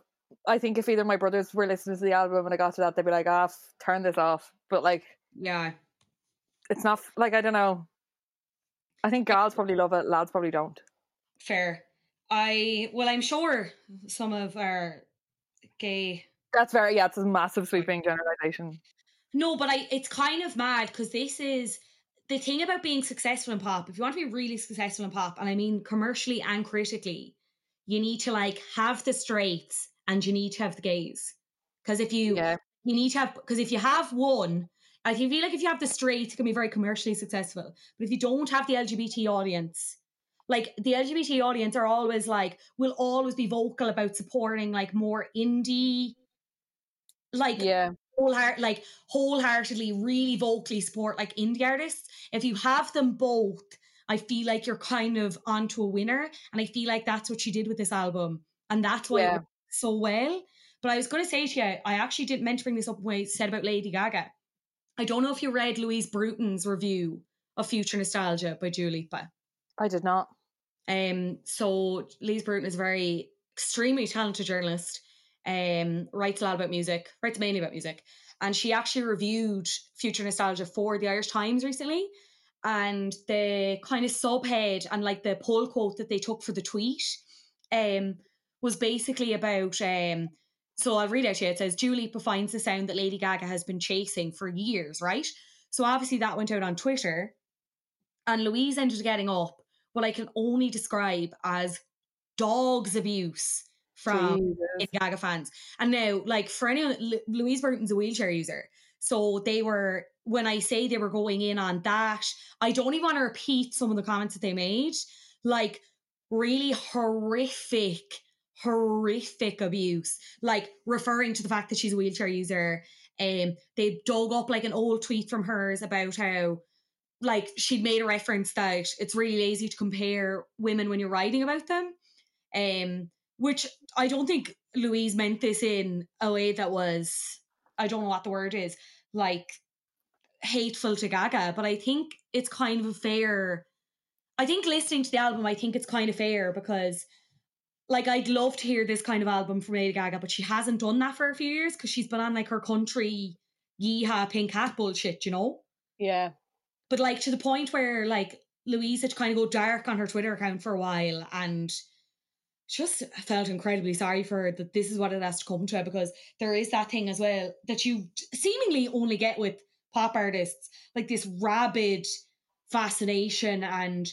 I think if either my brothers were listening to the album and I got to that, they'd be like, "Ah, oh, turn this off." But like, yeah, it's not like I don't know. I think girls probably love it, lads probably don't. Fair. I well, I'm sure some of our gay. That's very yeah. It's a massive sweeping generalization. No, but I it's kind of mad because this is the thing about being successful in pop, if you want to be really successful in pop, and I mean commercially and critically, you need to like have the straights and you need to have the gays. Because if you Yeah. you need to have because if you have one, I feel like if you have the straights, it can be very commercially successful. But if you don't have the LGBT audience, like the LGBT audience are always like will always be vocal about supporting like more indie, like Yeah. Wholeheart like wholeheartedly really vocally support like indie artists if you have them both i feel like you're kind of onto a winner and i feel like that's what she did with this album and that's why Yeah. so well but i was going to say to you i actually didn't meant to bring this up when i said about lady gaga i don't know if you read louise bruton's review of future nostalgia by Dua Lipa. I did not. Um, so Louise Bruton is a very extremely talented journalist. Um, writes a lot about music, writes mainly about music, and she actually reviewed Future Nostalgia for the Irish Times recently. And the kind of subhead and like the poll quote that they took for the tweet, um, was basically about um. So I'll read out you. It says Lipa finds the sound that Lady Gaga has been chasing for years, right? So obviously that went out on Twitter, and Louise ended up getting up what I can only describe as dog's abuse from. Gaga fans. And now, like for anyone, Louise Bruton's a wheelchair user, so they were when I say they were going in on that. I don't even want to repeat some of the comments that they made, like really horrific, horrific abuse, like referring to the fact that she's a wheelchair user. Um, they dug up like an old tweet from hers about how like she'd made a reference that it's really lazy to compare women when you're writing about them. Um, which I don't think Louise meant this in a way that was I don't know what the word is, like hateful to Gaga, but I think it's kind of a fair I think listening to the album, I think it's kind of fair because like I'd love to hear this kind of album from Lady Gaga, but she hasn't done that for a few years because she's been on like her country yeehaw pink hat bullshit, you know? Yeah. but like to the point where like Louise had to kind of go dark on her Twitter account for a while and just felt incredibly sorry for her that this is what it has to come to because there is that thing as well that you seemingly only get with pop artists like this rabid fascination and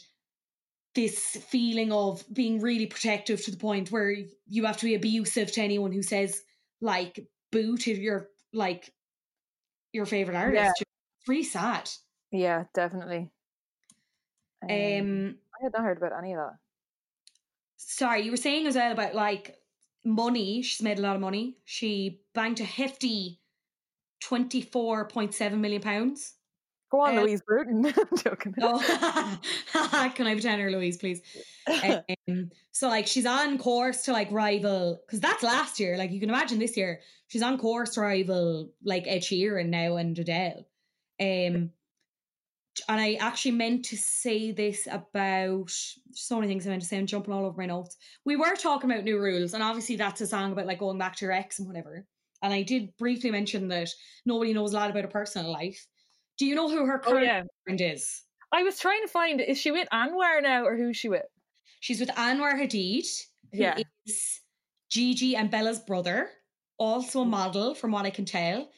this feeling of being really protective to the point where you have to be abusive to anyone who says like boo to your like your favorite artist. It's really sad. Yeah, definitely. Um, Um, I had not heard about any of that. Sorry, you were saying as well about like money. She's made a lot of money. She banked a hefty twenty-four point seven million pounds. Go on, Um, Louise Bruton. I'm joking. Oh, can I pretend her Louise, please? Um, so like she's on course to like rival because that's last year. Like you can imagine this year, she's on course to rival like Ed Sheeran now and Adele. Um, and I actually meant to say this about so many things I meant to say. I'm jumping all over my notes. We were talking about new rules, and obviously that's a song about like going back to your ex and whatever. And I did briefly mention that nobody knows a lot about her personal life. Do you know who her oh current yeah. friend is? I was trying to find is she with Anwar now or who's she with? She's with Anwar Hadid, who Yeah. is Gigi and Bella's brother, also a Mm. model from what I can tell.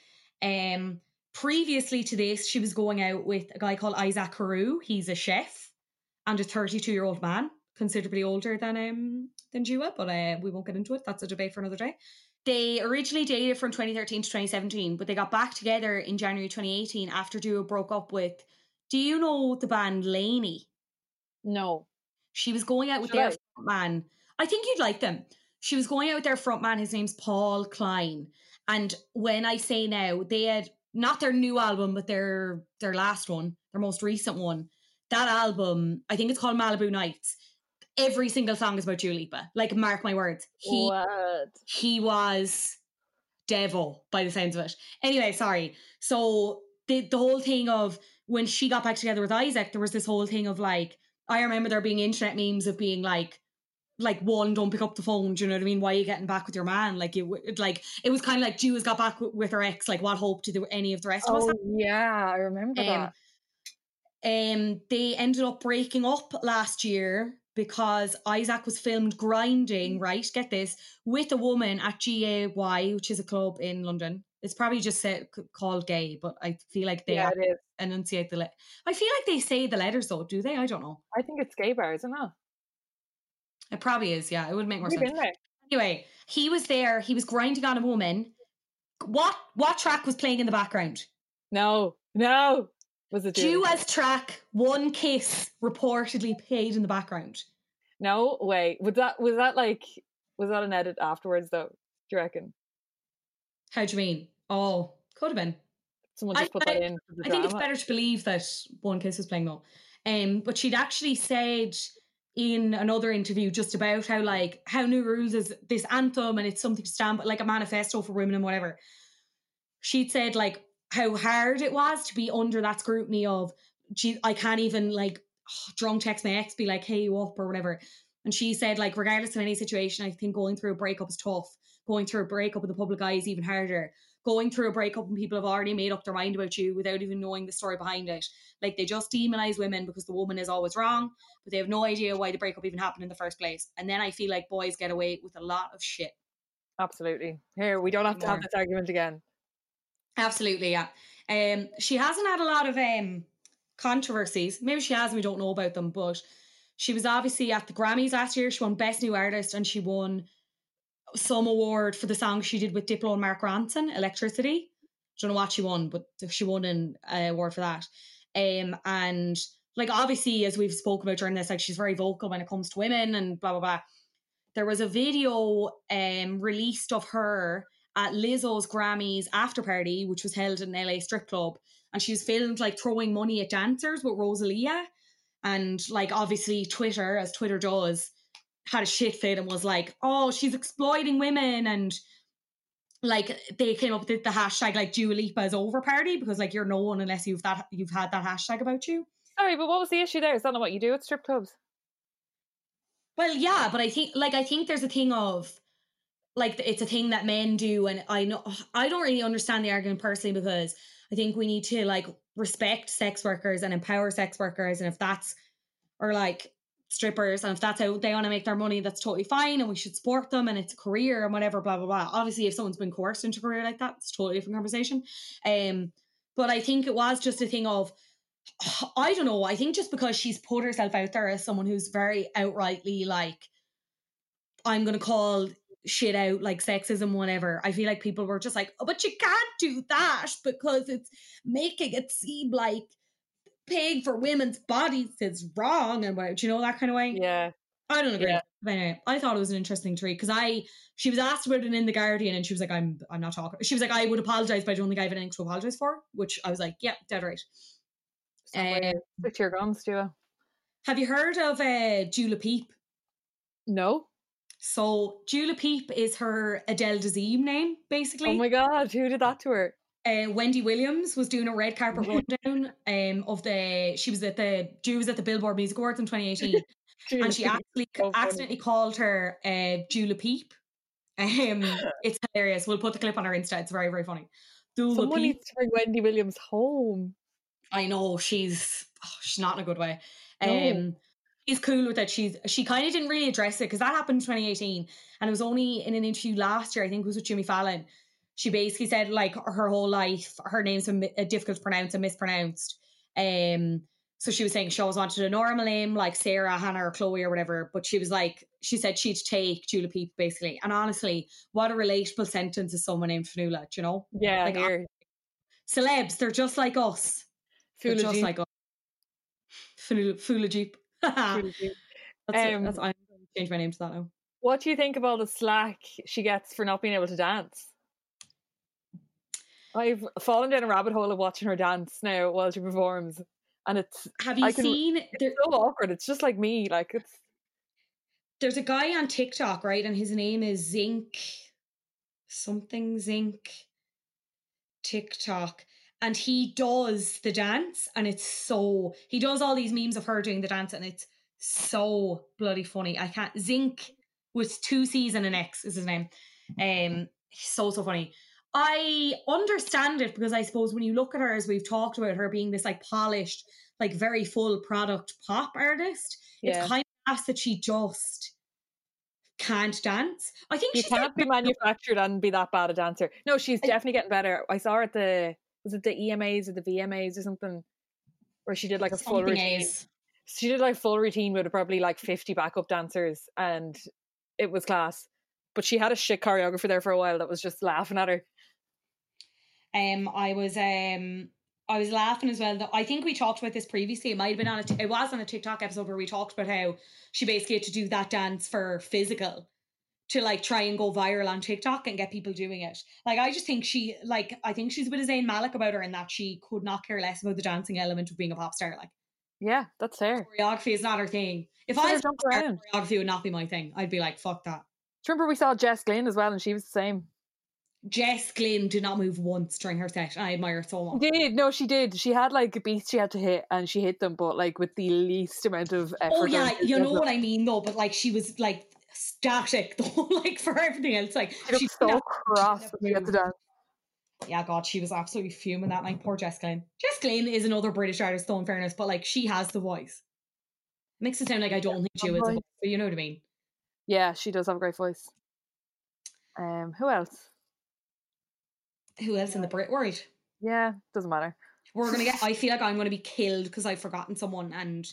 Um, previously to this, she was going out with a guy called Isaac Carew. He's a chef and a 32 year old man, considerably older than um than Dua, but uh, we won't get into it. That's a debate for another day. They originally dated from 2013 to 2017, but they got back together in January 2018 after Dua broke up with. Do you know the band LANY? No. She was going out with their front man. I think you'd like them. She was going out with their front man. His name's Paul Klein. And when I say now, they had not their new album, but their their last one, their most recent one. That album, I think it's called Malibu Nights. Every single song is about Dua Lipa. Like, mark my words. He what? he was devil by the sounds of it. Anyway, sorry. So the the whole thing of when she got back together with Isaac, there was this whole thing of like I remember there being internet memes of being like like one don't pick up the phone do you know what i mean why are you getting back with your man like it, it like it was kind of like Jules got back w- with her ex like what hope did the, any of the rest of us Oh have? yeah, I remember Um, that. um they ended up breaking up last year because Isaac was filmed grinding, right? Get this, with a woman at GAY, which is a club in London. It's probably just said, called gay, but I feel like they yeah, enunciate the. Le- I feel like they say the letters though. Do they? I don't know. I think it's gay bar, isn't it? It probably is. Yeah, it would make more You've sense. Anyway, he was there. He was grinding on a woman. What what track was playing in the background? No, no. Was it Dua? Dua's track, One Kiss, reportedly played in the background. No, wait. Was that was that like was that an edit afterwards though? Do you reckon? How do you mean? Oh, could have been. Someone I- just put I- that in I think it's better to believe that One Kiss was playing though. Um, but she'd actually said in another interview just about how like how New Rules is this anthem and it's something to stand by, like a manifesto for women and whatever. She'd said like how hard it was to be under that scrutiny of, I can't even like drunk text my ex, be like, hey, you up or whatever. And she said like regardless of any situation, I think going through a breakup is tough. Going through a breakup in the public eye is even harder going through a breakup and people have already made up their mind about you without even knowing the story behind it. Like they just demonize women because the woman is always wrong, but they have no idea why the breakup even happened in the first place. And then I feel like boys get away with a lot of shit. Absolutely. Here, we don't have to have this argument again. Absolutely, yeah. Um, she hasn't had a lot of um controversies. Maybe she has, and we don't know about them. But she was obviously at the Grammys last year. She won Best New Artist, and she won some award for the song she did with Diplo and Mark Ronson, "Electricity." Don't know what she won, but she won an uh, award for that. Um, and like obviously, as we've spoken about during this, like she's very vocal when it comes to women and blah blah blah. There was a video um released of her at Lizzo's Grammys after party, which was held in LA strip club, and she was filmed like throwing money at dancers with Rosalia, and like obviously Twitter, as Twitter does, had a shit fit and was like, "Oh, she's exploiting women," and like they came up with the hashtag like Dua is over party because like you're no one unless you've that you've had that hashtag about you. Sorry, but what was the issue there? Is that not what you do at strip clubs? Well, yeah, but I think like I think there's a thing of like it's a thing that men do, and I know I don't really understand the argument personally because I think we need to like respect sex workers and empower sex workers, and if that's or like strippers, and if that's how they want to make their money, that's totally fine, and we should support them, and it's a career and whatever, blah blah blah. Obviously, if someone's been coerced into a career like that, it's totally different conversation. Um, but I think it was just a thing of I don't know. I think just because she's put herself out there as someone who's very outrightly like, I'm going to call shit out like sexism, whatever. I feel like people were just like, oh, but you can't do that because it's making it seem like paying for women's bodies is wrong and what, you know that kind of way? Yeah. I don't agree. Yeah. But anyway, I thought it was an interesting tweet because I she was asked about it in the Guardian and she was like, I'm I'm not talking. She was like, I would apologize, but I don't think I have anything to apologize for. Which I was like, yeah, dead right. Um, Stick to your guns, Dua. Have you heard of uh, Dula Peep? No. So Dula Peep is her Adele Dazeem name, basically. Oh my god, who did that to her? Uh, Wendy Williams was doing a red carpet rundown um, of the. She was at the. She was at the Billboard Music Awards in 2018, and she actually So accidentally called her uh, Dula Peep. Um, it's hilarious. We'll put the clip on our Insta. It's very very funny. Dula Someone Peep. needs to bring Wendy Williams home. I know she's oh, she's not in a good way. No. Um, she's cool with it. She's she kind of didn't really address it because that happened in 2018, and it was only in an interview last year. I think it was with Jimmy Fallon. She basically said like her whole life, her name's been difficult to pronounce and mispronounced. Um, so she was saying she always wanted a normal name like Sarah, Hannah, or Chloe or whatever. But she was like, she said she'd take Dula Peep basically. And honestly, what a relatable sentence is someone named Fionnuala, do you know? Yeah, Like. Celebs, they're just like us. They're Fula just like us. Fula, Jeep. that's, Fula Jeep. it, Um, that's I'm going to change my name to that now. What do you think of all the slack she gets for not being able to dance? I've fallen down a rabbit hole of watching her dance now while she performs, and it's Have you can- seen there, it's so awkward. It's just like me, like it's there's a guy on TikTok, right? And his name is Zinc something Zinc TikTok. And he does the dance, and it's so he does all these memes of her doing the dance, and it's so bloody funny. I can't Zinc with two C's and an X is his name. Um so so funny. I understand it because I suppose when you look at her as we've talked about her being this like polished, like very full product pop artist, Yeah. it's kind of nice that she just can't dance. I think You can't be manufactured and be that bad a dancer. No, she's I- definitely getting better. I saw her at the was it the EMAs or the VMAs or something, where she did like a full routine. is. She did like full routine with probably like fifty backup dancers, and it was class. But she had a shit choreographer there for a while that was just laughing at her. Um, I was um, I was laughing as well. Though I think we talked about this previously. It might have been on a. T- it was on a TikTok episode where we talked about how she basically had to do that dance for physical, to like try and go viral on TikTok and get people doing it. Like I just think she like I think she's a bit of Zayn Malik about her in that she could not care less about the dancing element of being a pop star. Like Yeah, that's fair. choreography is not her thing. If Let I was around. choreography would not be my thing. I'd be like, fuck that. Do you remember we saw Jess Glynne as well, and she was the same. Jess Glynne did not move once during her set. I admire her so much. Did no, she did. She had like beats she had to hit, and she hit them, but like with the least amount of effort. Oh yeah, you know what I mean though. But like she was like static though, like for everything else. Like She looked she so didn't cross she got to dance. Yeah, God, she was absolutely fuming that night. Poor Jess Glynne. Jess Glynne is another British artist, though, in fairness, but like she has the voice. Makes it sound like I don't think she has a voice. voice, but you know what I mean. Yeah, she does have a great voice. Um, who else? Who else in the Brit world? Yeah, doesn't matter. We're gonna get. I feel like I'm gonna be killed because I've forgotten someone, and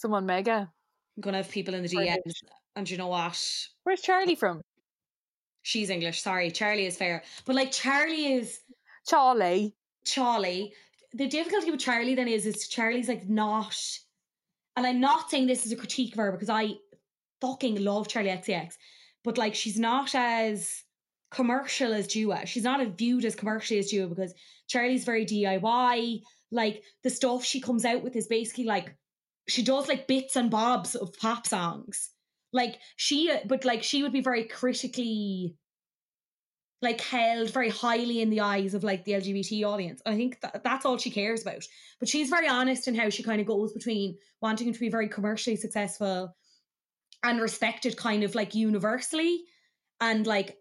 Someone mega. I'm gonna have people in the. DMs. And you know what? Where's Charli from? She's English. Sorry, Charli is fair, but like Charli is Charli. Charli. The difficulty with Charli then is, is Charli's like not, and I'm not saying this is a critique of her because I fucking love Charli XCX, but like she's not as commercial as Dua. She's not viewed as commercially as Dua because Charli's very DIY. Like the stuff she comes out with is basically like she does like bits and bobs of pop songs. Like she, but like she would be very critically like held very highly in the eyes of like the LGBT audience. I think that that's all she cares about. But she's very honest in how she kind of goes between wanting to be very commercially successful and respected kind of like universally and like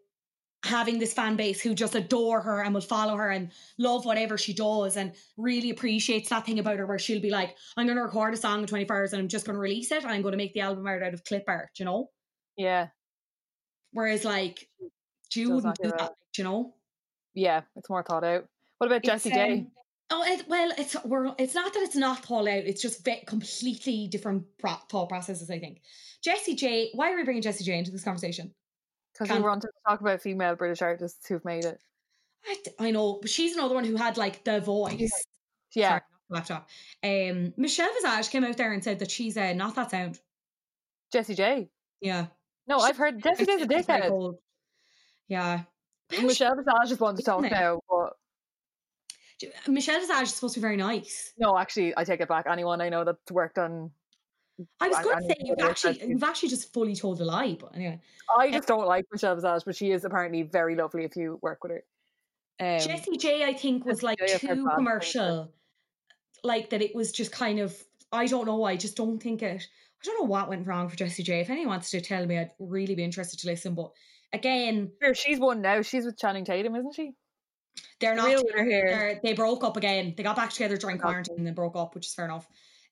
having this fan base who just adore her and will follow her and love whatever she does and really appreciates that thing about her where she'll be like, I'm gonna record a song in 24 hours and I'm just gonna release it and I'm gonna make the album art out of clip art, you know? Yeah, Whereas like Does wouldn't do that, you know? yeah, it's more thought out. What about Jessie It's, J? um, Oh it, well, it's we're it's not that it's not thought out. It's just ve- completely different pro- thought processes. I think Jessie J. Why are we bringing Jessie J into this conversation? Because we wanted to talk about female British artists who've made it. I, d- I know, but she's another one who had like the voice. Yeah, Sorry, not laptop. Um, Michelle Visage came out there and said that she's uh, not that sound. Jessie J. Yeah, No, She- I've heard Jessie J's a dickhead. Yeah, Michelle Visage just wants to talk now, but Michelle Visage is supposed to be very nice. no, actually, I take it back. Anyone I know that's worked on, I was going to say you've actually you've actually just fully told a lie, but anyway. I just don't like Michelle Visage, but she is apparently very lovely if you work with her. Um, Jessie J, I think, was like J, I've heard too commercial. Like that, it was just kind of. I don't know. I just don't think it. I don't know what went wrong for Jessie J. If anyone wants to tell me, I'd really be interested to listen. But again, she's one now. She's with Channing Tatum, isn't she? they're not. real. They're- They broke up again. They got back together during quarantine and then broke up, which is fair enough.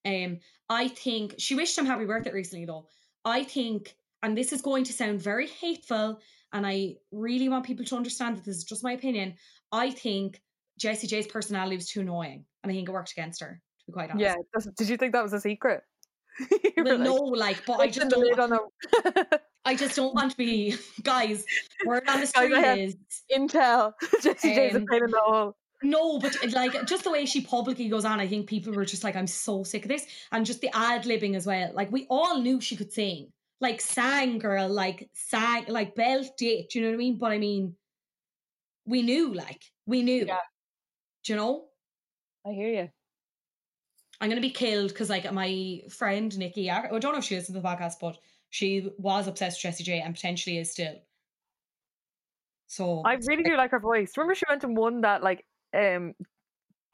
Um, I think she wished him happy birthday recently, though. I think, and this is going to sound very hateful, and I really want people to understand that this is just my opinion. I think Jessie J's personality was too annoying, and I think it worked against her. To be quite honest, Yeah. Did you think that was a secret? Well, were no, like, like, but I just don't. Want, on a I just don't want to be, guys. Word on the street is Intel. Jessie J's a Um, pain in the hole. No, but like just the way she publicly goes on, I think people were just like, I'm so sick of this. And just the ad libbing as well. Like we all knew she could sing. Like sang girl, like sang like belt it, do you know what I mean? But I mean we knew, like, we knew. Yeah. Do you know? I hear you. I'm gonna be killed because like my friend Nikki, I I don't know if she listens to the podcast, but she was obsessed with Jessie J and potentially is still. So I really do like her voice. Remember she went and won that like um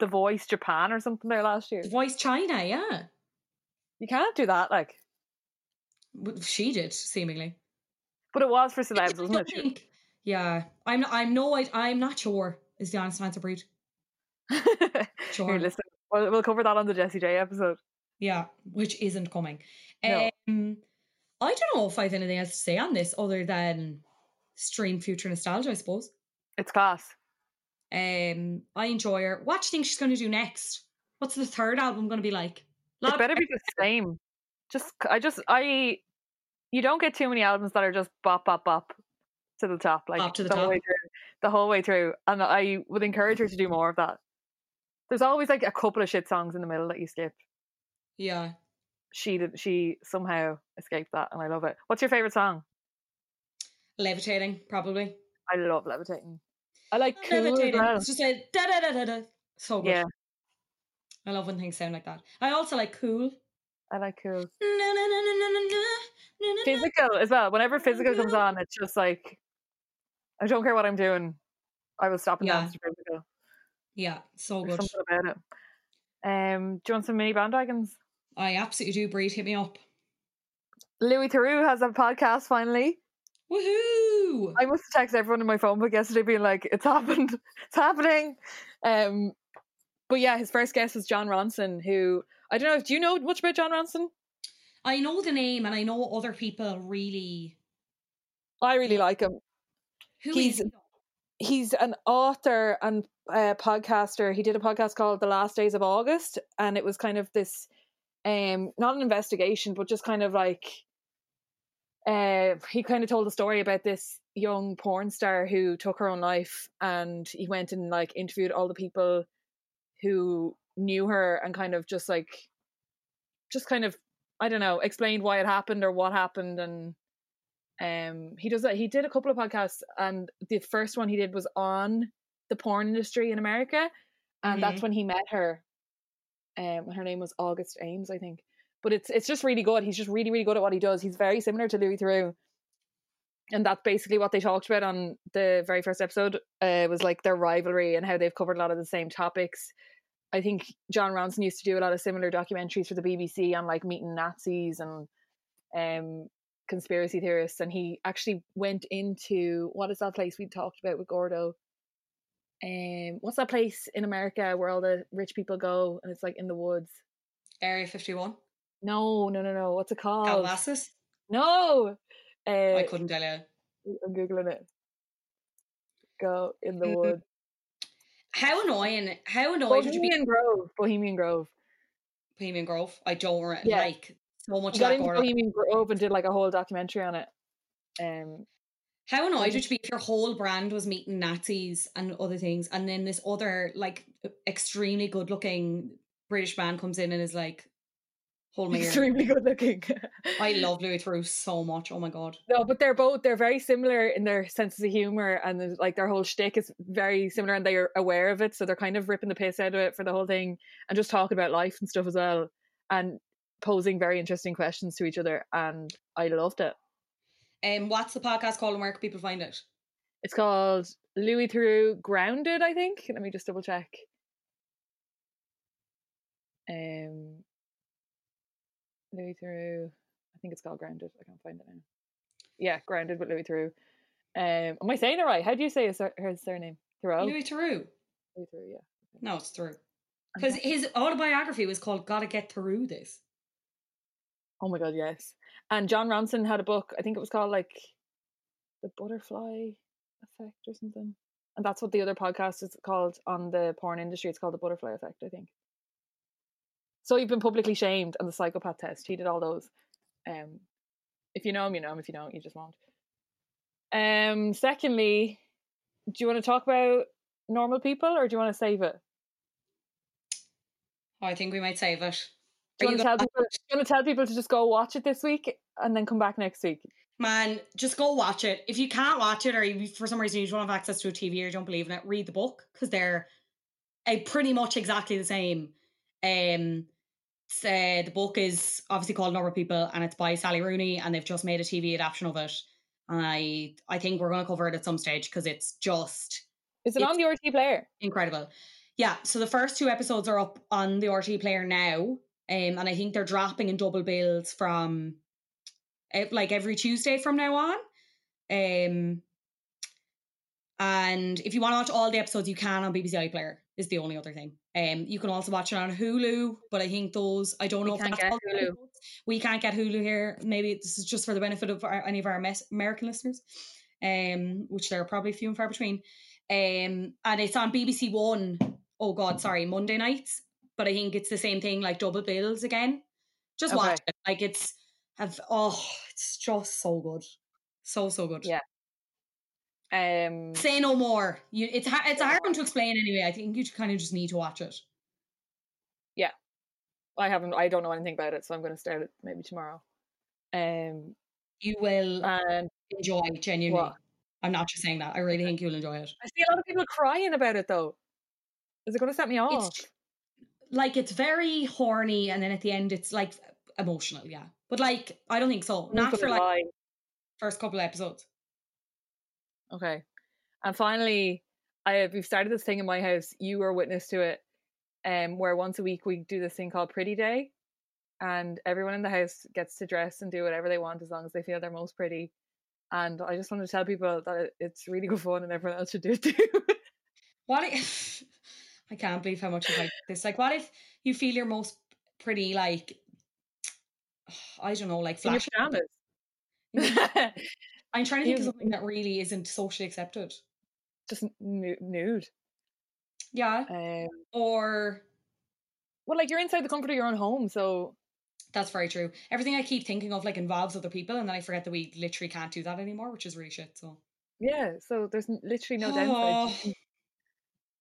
the voice Japan or something there last year. voice China, yeah. You can't do that, like She did, seemingly. but it was for I celebs, wasn't it? Think- yeah, I'm. not- I'm no. I, I'm not sure. Is the honest answer, Bríd? Sure. Here, listen. We'll, we'll cover that on the Jessie J episode. Yeah, which isn't coming. No. Um, I don't know if I've anything else to say on this other than stream future nostalgia, I suppose. It's class. Um, I enjoy her. What do you think she's going to do next? What's the third album going to be like? Lot It better be the same. Just, I just, I, you don't get too many albums that are just bop, bop, bop to the top, like Bop to the whole top. way through, the whole way through. And I would encourage her to do more of that. There's always like a couple of shit songs in the middle that you skip. Yeah. She did, she somehow escaped that, and I love it. What's your favorite song? Levitating, probably. I love levitating. I like cool meditating. Well. It's just like da da da da da. So good. Yeah. I love when things sound like that. I also like cool. I like cool. No, no, no, no, no, no, no. Physical as well. Whenever physical comes on, it's just like I don't care what I'm doing. I will stop and yeah. dance to physical. Yeah, so There's good. Something about it. Um, do you want some mini bandwagons? I absolutely do. Bríd, hit me up. Louis Theroux has a podcast finally. Woohoo! I must have texted everyone in my phone book yesterday being like, it's happened. It's happening. Um but yeah, his first guest was Jon Ronson, who I don't know, do you know much about Jon Ronson? I know the name and I know other people really. I really like him. Who is He's- he? He's an author and uh, podcaster. He did a podcast called The Last Days of August, and it was kind of this um not an investigation, but just kind of like uh he kind of told a story about this young porn star who took her own life and he went and like interviewed all the people who knew her and kind of just like just kind of I don't know, explained why it happened or what happened and um he does that he did a couple of podcasts and the first one he did was on the porn industry in America and that's when he met her. Um her name was August Ames I think but it's it's just really good. He's just really really good at what he does. He's very similar to Louis Theroux. And that's basically what they talked about on the very first episode uh was like their rivalry and how they've covered a lot of the same topics. I think Jon Ronson used to do a lot of similar documentaries for the BBC on like meeting Nazis and um conspiracy theorists. And he actually went into what is that place we talked about with Gordo? Um what's that place in America where all the rich people go and it's like in the woods? Area 51? No no no no what's it called Calabasas? no uh, I couldn't tell you. I'm googling it go in the Mm, woods How annoying. How annoyed would you be? Bohemian Grove Bohemian Grove Bohemian Grove. I don't Yeah. like so much got into Bohemian Grove and did like a whole documentary on it um How annoyed would you be if your whole brand was meeting Nazis and other things, and then this other like extremely good looking British man comes in and is like, "Hold here." extremely good looking I love Louis Theroux so much. Oh my god. No, but they're both they're very similar in their senses of humor and like their whole shtick is very similar and they are aware of it, so they're kind of ripping the piss out of it for the whole thing and just talking about life and stuff as well and posing very interesting questions to each other and I loved it. Um, what's the podcast called and where can people find it? It's called Louis Theroux Grounded, I think. Let me just double check. Um, Louis Theroux, I think it's called Grounded. I can't find it now. Yeah, Grounded with Louis Theroux. Um, am I saying it right? How do you say his, her surname? Theroux. Louis Theroux. Louis Theroux, yeah. No, it's Theroux. Because his autobiography was called "Gotta Get Through This." Oh my god, yes. And Jon Ronson had a book. I think it was called like the Butterfly Effect or something. And that's what the other podcast is called on the porn industry. It's called the Butterfly Effect, I think. So you've been publicly shamed and the psychopath test. He did all those. Um, if you know him, you know him. If you don't, you just won't. Um, secondly, do you want to talk about normal people or do you want to save it? Oh, I think we might save it. Do you, you people, do you want to tell people to just go watch it this week and then come back next week? Man, just go watch it. If you can't watch it, or you, for some reason you don't have access to a TV or don't believe in it, read the book because they're uh, pretty much exactly the same. Um, uh, the book is obviously called Normal People, and it's by Sally Rooney, and they've just made a TV adaptation of it. And I, I think we're going to cover it at some stage because it's just Is it on the RT player? incredible. Yeah, so the first two episodes are up on the RT player now, um, and I think they're dropping in double bills from like every Tuesday from now on. Um, and if you want to watch all the episodes, you can on BBC iPlayer. Is the only other thing. Um, you can also watch it on Hulu, but I think those I don't We know if that's get Hulu. We can't get Hulu here. Maybe this is just for the benefit of our, any of our American listeners, um, which there are probably few and far between. Um, and it's on BBC One. Oh God, sorry, Monday nights. But I think it's the same thing, like double bills again. Just watch it. Like it's have oh, it's just so good, so so good. Yeah. Um, Say no more. You, it's it's a hard one to explain anyway. I think you kind of just need to watch it. Yeah, I haven't. I don't know anything about it, so I'm going to start it maybe tomorrow. Um, You will and enjoy genuinely. What? I'm not just saying that. I really think you'll enjoy it. I see a lot of people crying about it though. Is it going to set me off? It's like it's very horny, and then at the end, it's like emotional. Yeah, but like I don't think so. Not for like lie. first couple of episodes. Okay. And finally, I have we've started this thing in my house. You were witness to it, um, where once a week we do this thing called Pretty Day, and everyone in the house gets to dress and do whatever they want as long as they feel they're most pretty. And I just want to tell people that it's really good fun and everyone else should do it too. What if I can't believe how much you like this? Like, what if you feel you're most pretty? Like, I don't know, like In your pajamas. I'm trying to think of something that really isn't socially accepted. just nu- nude. Yeah, Um, or well, like you're inside the comfort of your own home, so That's very true. Everything I keep thinking of like involves other people, and then I forget that we literally can't do that anymore, which is really shit. So yeah. So there's literally no downside. You can-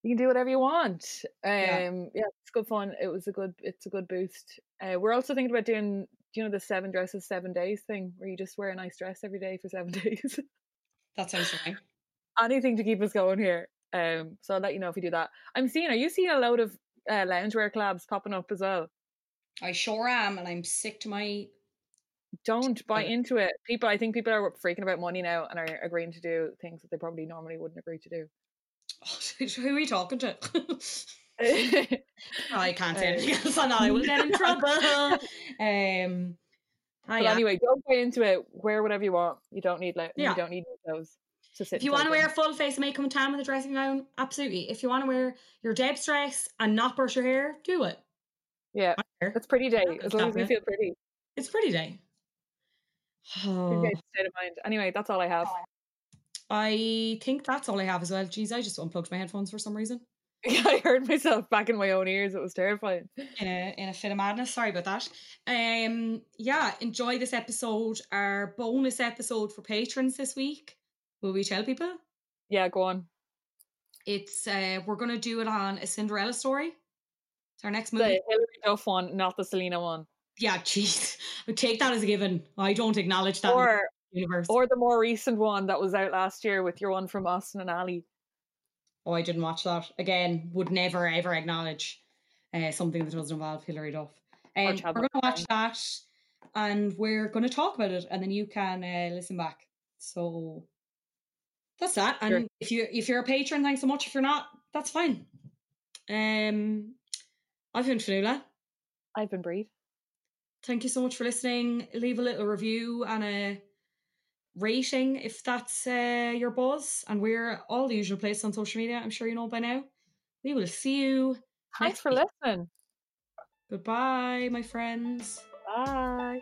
you can do whatever you want. Um, Yeah. yeah. it's good fun. It was a good. It's a good boost. Uh, we're also thinking about doing, you know, the seven dresses, seven days thing, where you just wear a nice dress every day for seven days. that sounds fine. Anything to keep us going here. Um, so I'll let you know if we do that. I'm seeing. Are you seeing a load of uh, loungewear collabs popping up as well? I sure am, and I'm sick to my. Don't buy into it. People, I think people are freaking about money now and are agreeing to do things that they probably normally wouldn't agree to do. Who are we talking to? I can't say Uh, anything else on that. I will get in trouble. Um, ah, But yeah. anyway, don't buy into it. Wear whatever you want. You don't need like Yeah. you don't need those. If you want to wear a full face makeup and tan with a dressing gown, absolutely. If you want to wear your Deb's dress and not brush your hair, do it. yeah, I it's pretty day as long as we you. feel pretty. It's pretty day. Pretty Oh, day state of mind. Anyway, that's all I have. I think that's all I have as well. Jeez, I just unplugged my headphones for some reason. I heard myself back in my own ears. It was terrifying. in a in a fit of madness. Sorry about that. Um, yeah, enjoy this episode. Our bonus episode for patrons this week. Will we tell people? Yeah, go on. It's uh, we're gonna do it on a Cinderella story. It's our next movie. The movie. Hilary Duff one, not the Selena one, Yeah, jeez, take that as a given. I don't acknowledge that or the universe. or the more recent one that was out last year with your one from Austin and Ally. Oh, I didn't watch that. Again, would never ever acknowledge uh, something that doesn't involve Hilary Duff. Um, we're going to watch that, and we're going to talk about it, and then you can uh, listen back. So that's that. And Sure. if you if you're a patron, thanks so much. If you're not, that's fine. Um, I've been Fionnuala. I've been Bríd. Thank you so much for listening. Leave a little review and a rating if that's uh, your buzz. And we're all the usual places on social media. I'm sure you know by now. We will see you. Thanks for week. listening. Goodbye, my friends. Bye.